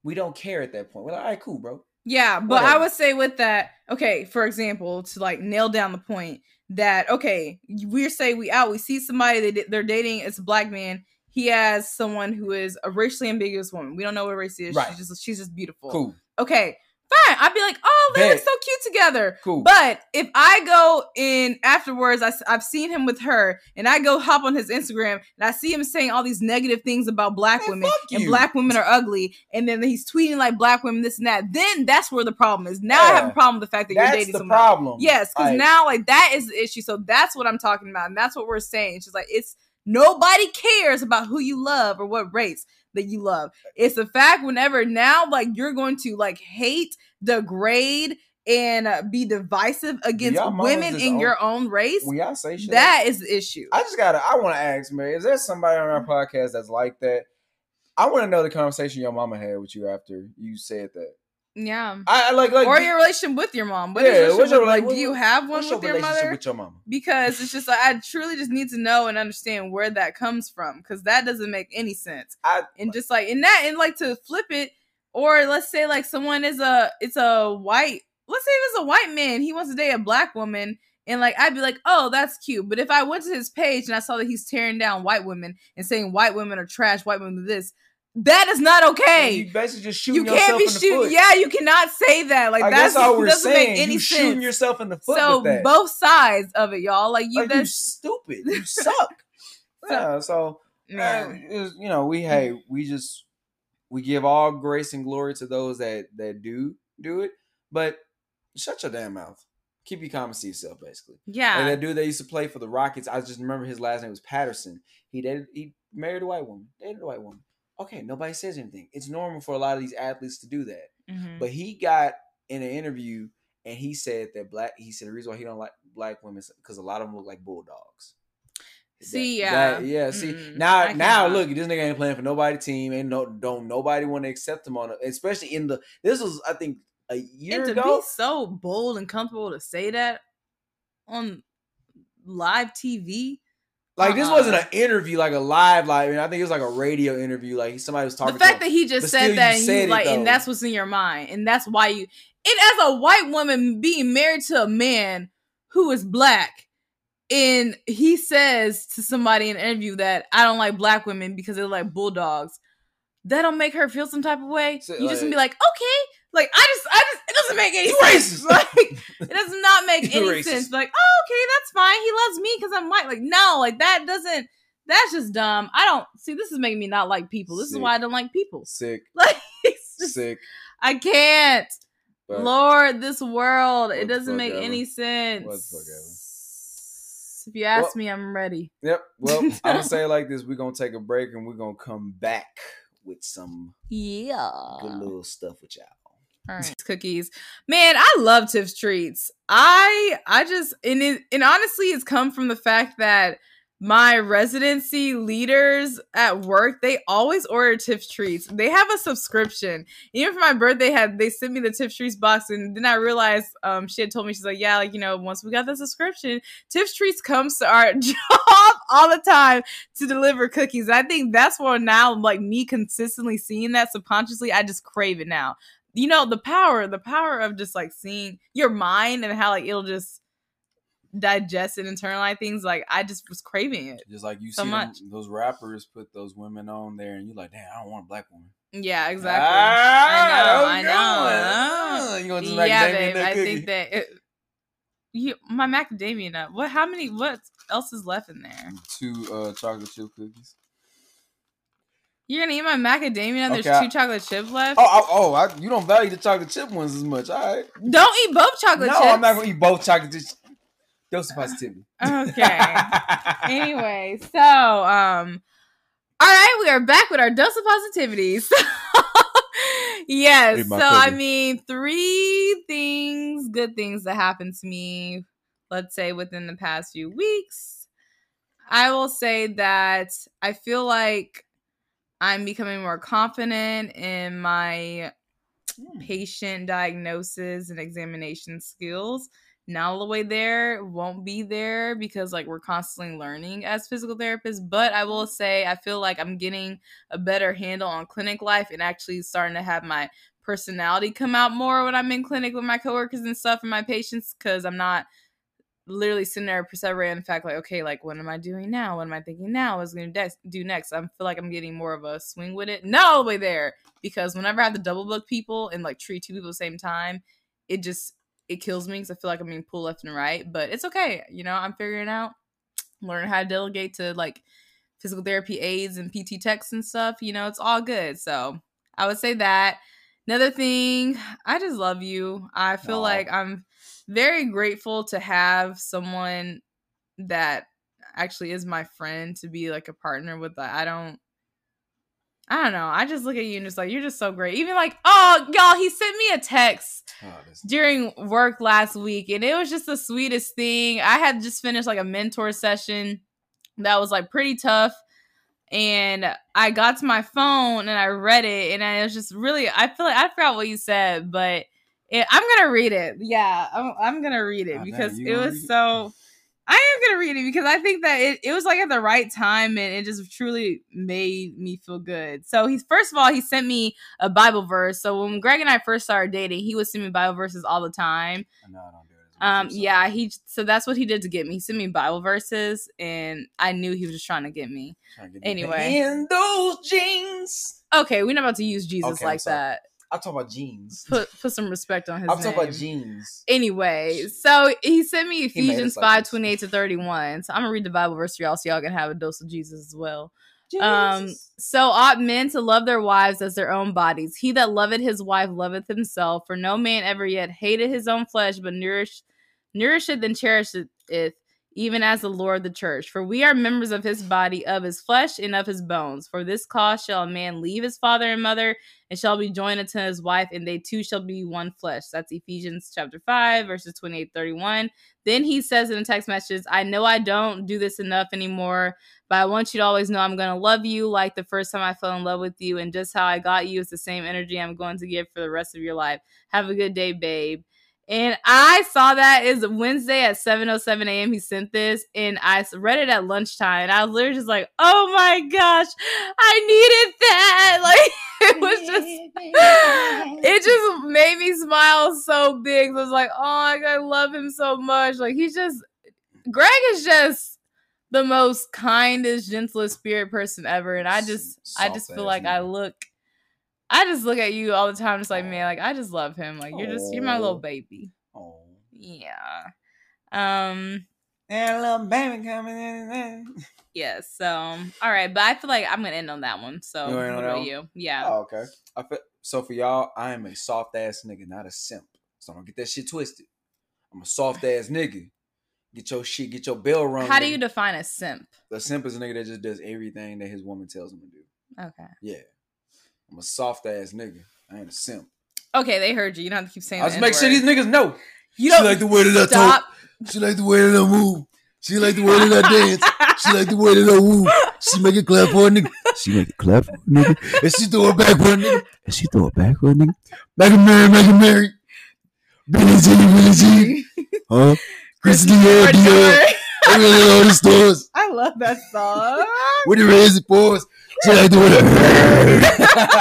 we don't care at that point. We're like, all right, cool, bro. Yeah, but I would say with that, okay, for example, to like nail down the point that okay, we're say we out, we see somebody they they're dating, it's a black man. He has someone who is a racially ambiguous woman. We don't know what race is. Right. She's just she's just beautiful. Cool, Okay, fine. I'd be like, oh, they look so cute together. cool. But if I go in afterwards, I, have seen him with her, and I go hop on his Instagram, and I see him saying all these negative things about black Man, women, and you. black women are ugly, and then he's tweeting like black women this and that. Then that's where the problem is. Now I have a problem with the fact that you're That's dating the problem. Yes, because Like, now like that is the issue. So that's what I'm talking about, and that's what we're saying. She's like it's nobody cares about who you love or what race that you love. It's a fact whenever now like you're going to like hate, degrade, and uh, be divisive against y'all women in own- your own race. when y'all say shit, That is the issue. I just gotta. I want to ask, Mary. Is there somebody on our Mm-hmm. podcast that's like that? I want to know the conversation your mama had with you after you said that. Yeah. I like like or your relationship with your mom. What Yeah, is your relationship your like? rela- Do you have one your with your relationship mother? with your mama? because it's just like I truly just need to know and understand where that comes from because that doesn't make any sense. I And just like in that and like to flip it, or let's say like someone is a it's a white let's say it's a white man he wants to date a black woman and like I'd be like oh that's cute but if I went to his page and I saw that he's tearing down white women and saying white women are trash white women this that is not okay. you basically just shooting. You can't yourself be shooting. Yeah, you cannot say that. Like Like, that's, all we're doesn't saying. make any you sense. shooting yourself in the foot so with that. both sides of it, y'all. Like you, like you that's stupid. You suck. yeah. So yeah. uh, you know, we hey, we just we give all grace and glory to those that that do do it, but shut your damn mouth. Keep your comments to yourself, basically. yeah. Like that dude that used to play for the Rockets, I just remember his last name was Patterson. He dated, he married a white woman, dated a white woman. Okay, nobody says anything. It's normal for a lot of these athletes to do that. Mhm. But he got in an interview and he said that black. He said the reason why he don't like black women because a lot of them look like bulldogs. See, That- yeah. that- yeah. See, Mm-mm. now, now, look, this nigga ain't playing for nobody team. Ain't no, don't nobody want to accept him on it, especially in the. This was, I think, a year and to ago. be so bold and comfortable to say that on live TV. Like this Uh-uh. wasn't an interview, like a live, like I, think it was like a radio interview. Like somebody was talking. the fact that he just said that and said you like, though. and that's what's in your mind, and that's why you. And as a white woman being married to a man who is black, and he says to somebody in an interview that I don't like black women because they're like bulldogs. That don't make her feel some type of way. So, you just like- be like, okay, like I just, I just, it doesn't make any You sense. racist. Like it does not make You any racist. sense. Like, oh, okay, that's fine. He loves me because I'm white. Like, no, like that doesn't. That's just dumb. I don't see. This is making me not like people. This is why I don't like people. sick, Like, it's just, sick. I can't. But Lord, this world. It doesn't make ever. any sense. What the fuck ever. If you ask Well- me, I'm ready. Yep. Well, I'm gonna say it like this: we're gonna take a break and we're gonna come back with some Yeah. good little stuff with y'all. All right, cookies, man. I love Tiff's treats. I I just and it and honestly, it's come from the fact that my residency leaders at work they always order Tiff's treats. They have a subscription. Even for my birthday, had they sent me the Tiff's treats box, and then I realized um she had told me she's like, yeah, like you know, once we got the subscription, Tiff's treats comes to our job all the time to deliver cookies. I think that's where now, like me consistently seeing that subconsciously, I just crave it now you know the power the power of just like seeing your mind and how like it'll just digest and internalize things like i just was craving it Just like you So see them, those rappers put those women on there, and you're like, damn, I don't want a black woman. yeah exactly Ah, i know i know, I know. good. You gonna yeah babe i cookie. think that it, you, my macadamia nut what how many what else is left in there two uh, chocolate chip cookies. You're gonna eat my macadamia and Okay, there's I- two chocolate chips left Oh, oh, oh I, you don't value the chocolate chip ones as much. All right. don't eat both chocolate no, chips I'm not gonna eat both chocolate chips. Dose of positivity. Okay. anyway, so um all right, we are back with our dose of positivity. So yes, so my I mean three things, good things that happened to me, let's say within the past few weeks. I will say that I feel like I'm becoming more confident in my hmm. patient diagnosis and examination skills. Not all the way there, won't be there because like we're constantly learning as physical therapists. But I will say I feel like I'm getting a better handle on clinic life and actually starting to have my personality come out more when I'm in clinic with my coworkers and stuff and my patients because I'm not literally sitting there perseverating the fact like okay like what am i doing now? What am i thinking now? What's going to do next? I feel like i'm getting more of a swing with it not all the way there because whenever i have to double book people and like treat two people at the same time it just it kills me because i feel like i'm being pulled left and right but it's okay you know i'm figuring out learning how to delegate to like physical therapy aides and pt techs and stuff you know it's all good so i would say that. Another thing i just love you. I feel Aw. like i'm very grateful to have someone that actually is my friend to be like a partner with that. I don't I don't know. I just look at you and just like you're just so great. Even like, oh y'all, he sent me a text Oh, during work last week and it was just the sweetest thing. I had just finished like a mentor session that was like pretty tough and I got to my phone and I read it and I was just really I feel like I forgot what you said, but it, I'm gonna read it. Yeah, I'm, I'm gonna read it Oh, damn, because it was read it? so. I am gonna read it because I think that it, it was like at the right time and it just truly made me feel good. So he's first of all he sent me a Bible verse. So when Greg and I first started dating, he would send me Bible verses all the time. No, I don't do it. Um, yeah, he so that's what he did to get me. He sent me Bible verses, and I knew he was just trying to get me. To get anyway. in those jeans. Okay, we're not about to use Jesus Okay, like that. I'm talking about jeans. Put put some respect on his I'm name. talking about jeans. Anyway, so he sent me Ephesians five twenty eight to 31. So I'm gonna read the Bible verse for y'all so y'all can have a dose of Jesus as well. Um, so ought men to love their wives as their own bodies. He that loveth his wife loveth himself, for no man ever yet hated his own flesh, but nourish nourisheth and cherisheth it, even as the Lord the church. For we are members of his body, of his flesh, and of his bones. For this cause shall a man leave his father and mother, and shall be joined unto his wife, and they two shall be one flesh. That's Ephesians chapter 5, verses 28 31. Then he says in the text message, I know I don't do this enough anymore, but I want you to always know I'm going to love you like the first time I fell in love with you. And just how I got you is the same energy I'm going to give for the rest of your life. Have a good day, babe. And I saw that is Wednesday at 7:07 a.m. He sent this, and I read it at lunchtime. And I was literally just like, "Oh my gosh, I needed that!" Like it was just, it just made me smile so big. I was like, "Oh my god, I love him so much!" Like he's just, Greg is just the most kindest, gentlest spirit person ever, and I just, I just feel Soft-ass like I look. I just look at you all the time, just like man, like I just love him. Like you're just you're my little baby. Oh. Yeah. Um. And a little baby coming in. Yeah. So. All right, but I feel like I'm gonna end on that one. So what wanna end on that about one? you? Yeah. Oh, okay. I feel, so for y'all, I am a soft ass nigga, not a simp. So don't get that shit twisted. I'm a soft ass nigga. Get your shit, get your bell rung. How do you define a simp? A simp is a nigga that just does everything that his woman tells him to do. Okay. Yeah. I'm a soft ass nigga. I ain't a simp. Okay, they heard you. You don't have to keep saying. I just make sure these niggas know. You She don't like the way that I stop. She like the way that I move. She like the way that I dance. She like the way that I woo. She make it clap for a nigga. She make it clap for a nigga. And she throw it back for a nigga. And she throw it back for a nigga. Make it marry, make it marry. Billy G, Billy G. Huh? Christian Dior, Dior. I really all the stores. I love that song. With the raised paws. She like the way that.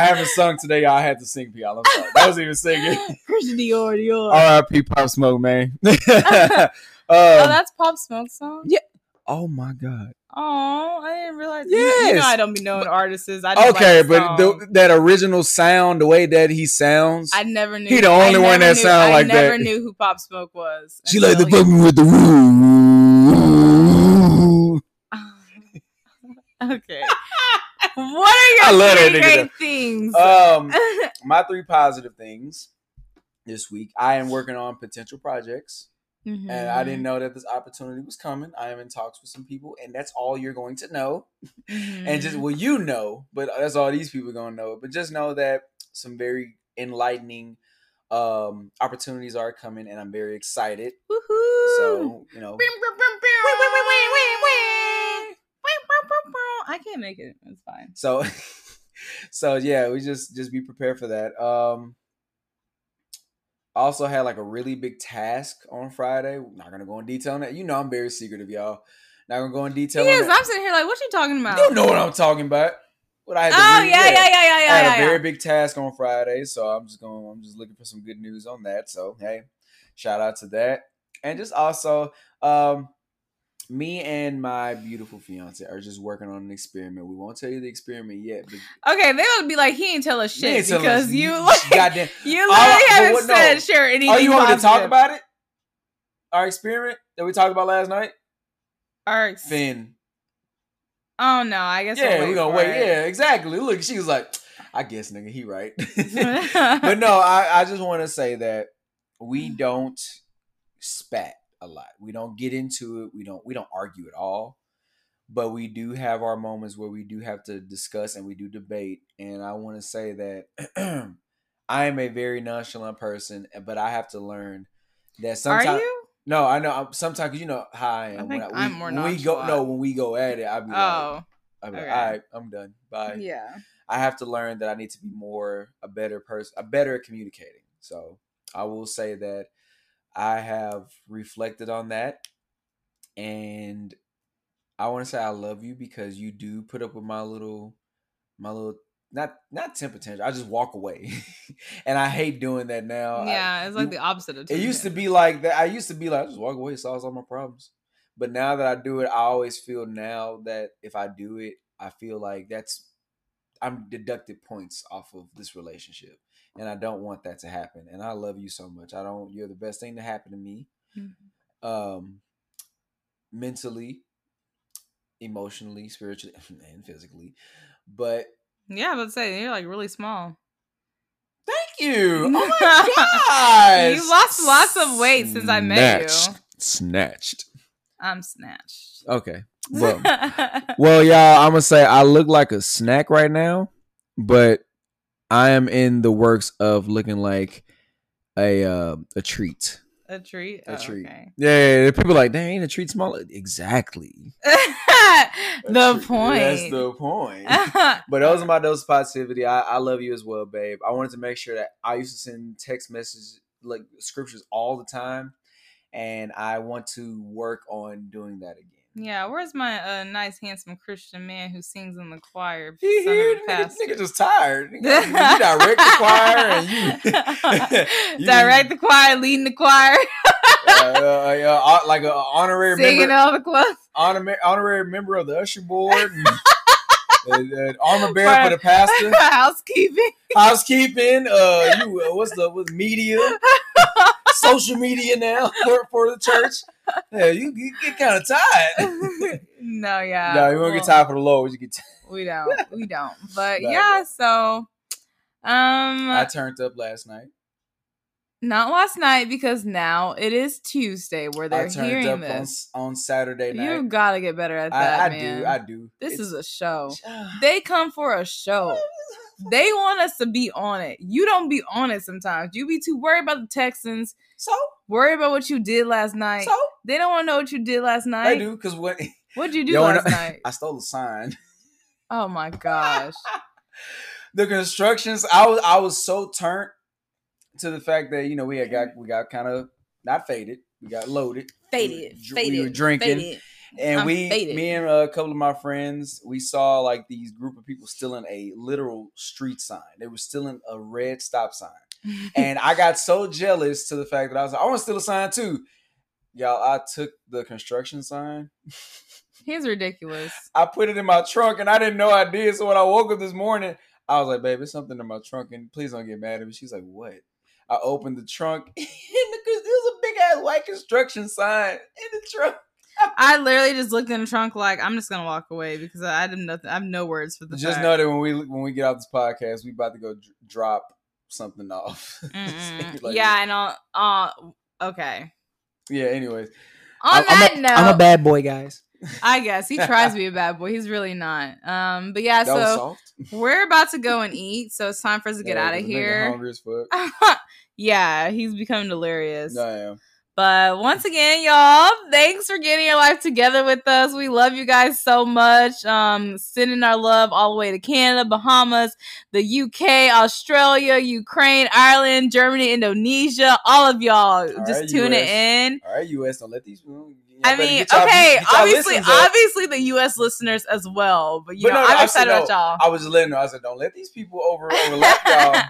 I haven't sung today. y'all. I had to sing, y'all. I'm sorry. That was even singing. Christian Dior, Dior. R.I.P. Pop Smoke, man. oh, um, that's Pop Smoke song. Yeah. oh my god. Oh, I didn't realize. You you know I don't be knowing artists. I just Okay, like but the, that original sound, the way that he sounds, I never knew. He the I only one that knew- sound like I never knew who Pop Smoke was. she like to until fuck me with the woo. Okay. What are your I three great things? Um, my three positive things this week. I am working on potential projects. and I Mm-hmm. didn't know that this opportunity was coming. I am in talks with some people, and that's all you're going to know. And just Mhm. well, you know, but that's all these people are gonna know. But just know that some very enlightening um opportunities are coming, and I'm very excited. Woohoo! So you know, I can't make it. It's fine. so so yeah, we just just be prepared for that. Um, also had like a really big task on Friday. Not gonna go in detail on that. You know, I'm very secretive, y'all. Not gonna go in detail. He on is. that. I'm sitting here like, what you talking about? You know what I'm talking about. What I had to Oh read- yeah, yeah, yeah, yeah, I yeah, had yeah. a very yeah. big task on Friday, so I'm just going. I'm just looking for some good news on that. So hey, shout out to that, and just also, um, me and my beautiful fiance are just working on an experiment. We won't tell you the experiment yet, but Okay, they would be like, he ain't tell us shit because us you like goddamn. you All literally I- haven't what- no. said share anything. Oh, you want to talk about it? Our experiment that we talked about last night, Our ex- Finn. Oh no, I guess. Yeah, we'll gonna wait. it. Yeah, exactly. Look, she was like, I guess, nigga, he right. but no, I, I just want to say that we don't spat a lot. We don't get into it. We don't we don't argue at all. But we do have our moments where we do have to discuss and we do debate. And I want to say that I am a very nonchalant person, eh, but I have to learn that Are sometimes. you? No, I know. Sometimes you know how I am. think when I'm we, more when we go. No, when we go at it, I'll be like, Oh, I'll be like, okay. all right, I'm done. Bye. yeah. I have to learn that I need to be more a better person, a better at communicating. So I will say that I have reflected on that, and I want to say I love you because you do put up with my little, my little not not temper tantrum. I just walk away, and I hate doing that now. I- Yeah, it's like you- the opposite of it used to be like that. I used to be like, just walk away, solves all my problems. But now that I do it, I always feel now that if I do it, I feel like that's I'm deducted points off of this relationship, and I don't want that to happen. And I love you so much. I don't. You're the best thing to happen to me, Mhm. um, mentally, emotionally, spiritually, and physically. But Yeah, I was say you're like really small. thank you. Oh my gosh, You lost lots of weight since I met you. Snatched. I'm snatched. Okay. Well, well, y'all, I'm gonna say I look like a snack right now, but I am in the works of looking like a uh, a treat. a treat. A Oh, treat. okay. Yeah, yeah, people are like, dang, ain't a treat small. Exactly. the That's point. That's the point. But those are my dose of positivity. I, I love you as well, babe. I wanted to make sure that I used to send text messages like scriptures all the time, and I want to work on doing that again. Yeah, where's my uh, nice, handsome Christian man who sings in the choir? He here, nigga, nigga just tired. You direct the choir and you, you direct the choir, leading the choir, uh, uh, like an honorary singing member, all the clubs. honorary, honorary member of the usher board, and, and armor bearer for the pastor, housekeeping. housekeeping. Uh, you uh, what's the what's media, social media now for, for the church. Yeah, you, you get kind of tired. no, yeah. no, you won't get tired for the lows. You get. Tired. We don't. We don't. But Nah, yeah, so um I turned up last night. not last night because now it is Tuesday where they're turned hearing up on, this. on Saturday night. You gotta get better at that, I, I man. do. I do. This It's- is a show. They come for a show. They want us to be on it. You don't be on it sometimes. You be too worried about the Texans, so worried about what you did last night. so They don't want to know what you did last night. I do because what What'd you do Yo, last no- night? I stole a sign. Oh my gosh. the constructions. I was I was so turned to the fact that you know we had got we got kind of not faded. We got loaded. Faded. We- Faded. We were drinking. Faded. And I'm we, faded. me and a couple of my friends, we saw like these group of people stealing a literal street sign. They were stealing a red stop sign. and I got so jealous to the fact that I was like, I want to steal a sign too. Y'all, I took the construction sign. He's ridiculous. I put it in my trunk and I didn't know I did. So when I woke up this morning, I was like, babe, it's something in my trunk and please don't get mad at me. She's like, what? I opened the trunk and it was a big ass white construction sign in the trunk. I literally just looked in the trunk like I'm just gonna walk away because I didn't know. I have no words for the Just fact. know that when we when we get out this podcast, we about to go dr- drop something off. Like, yeah, and I'll, uh, okay. Yeah. Anyways, On I'm, that I'm a, note, I'm a bad boy, guys. I guess he tries to be a bad boy. He's really not. Um, but yeah, that so we're about to go and eat, so it's time for us to get Yeah, out of here. Hungry as fuck. yeah, he's becoming delirious. I am. But once again, y'all, thanks for getting your life together with us. We love you guys so much. Um, sending our love all the way to Canada, Bahamas, the UK, Australia, Ukraine, Ireland, Germany, Indonesia. All of y'all All just right, tuning US. in. All right, US, don't let these. I mean, okay, y'all obviously, obviously the US listeners as well. But you But know, no, I'm excited about y'all. I was letting her. I said, don't let these people over overlap y'all.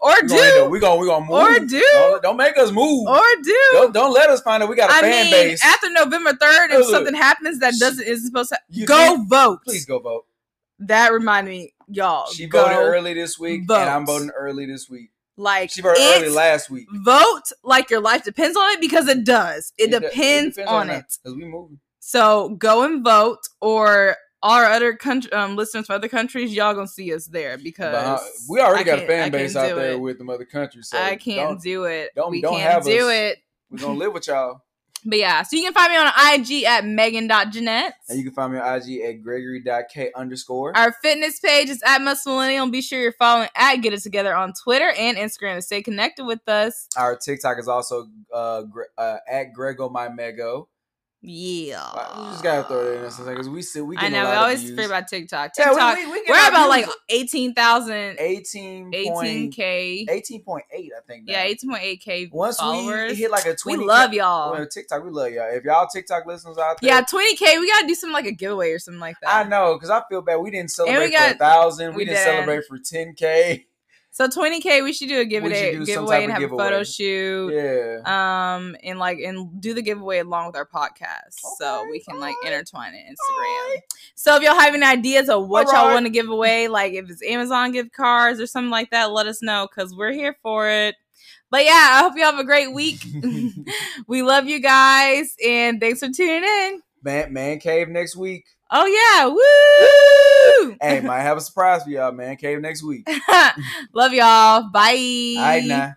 or We gonna, do, we gonna we gonna move. or do, Don't, don't make us move. or do. don't, don't let us find out we got a I fan mean, base. after November third, if Look, something happens that doesn't isn't supposed to go can- vote. Please go vote. That reminded me, y'all. She go voted early this week, vote. and I'm voting early this week. Like She voted it- early last week. Vote like your life depends on it because it does. It, do- depends, on it. because we moving. So go and vote, or our other country um, listeners from other countries, y'all gonna see us there because But, uh, we already I got a fan base out there it. with the other countries. So I can't do it. don't- we don't can't have do us. it. We're gonna live with y'all. But yeah, so you can find me on IG at Megan.Jeanette. And you can find me on IG at Gregory.K underscore. Our fitness page is at Muscle Millennial. Be sure you're following at Get It Together on Twitter and Instagram to stay connected with us. Our TikTok is also uh, uh at Grego My Mego. Yeah. We just gotta throw that in there because we see we. I know. We always forget about TikTok. Yeah, TikTok. we, we, we we're our about like views. 18,000, 18 18K. 18.8, I think. now. Yeah, 18.8K Once followers. we hit like a 20, We love y'all. Well, TikTok, we love y'all. If y'all TikTok listeners out there, Yeah, 20K. We got to do something like a giveaway or something like that. I know because I feel bad. We didn't celebrate got- for a thousand. We, we didn't didn't. celebrate for 10k. So 20K, we should do a giveaway, do giveaway and have a photo shoot. Yeah. Um, and like, and do the giveaway along with our podcast, so we can like intertwine it Instagram. So if y'all have any ideas of what y'all Alright. want to give away, like if it's Amazon gift cards or something like that, let us know because we're here for it. But yeah, I hope you all have a great week. we love you guys, and thanks for tuning in. man, man cave next week. Oh yeah, woo! Hey, might have a surprise for y'all. Man cave next week. love y'all. Bye. All right now.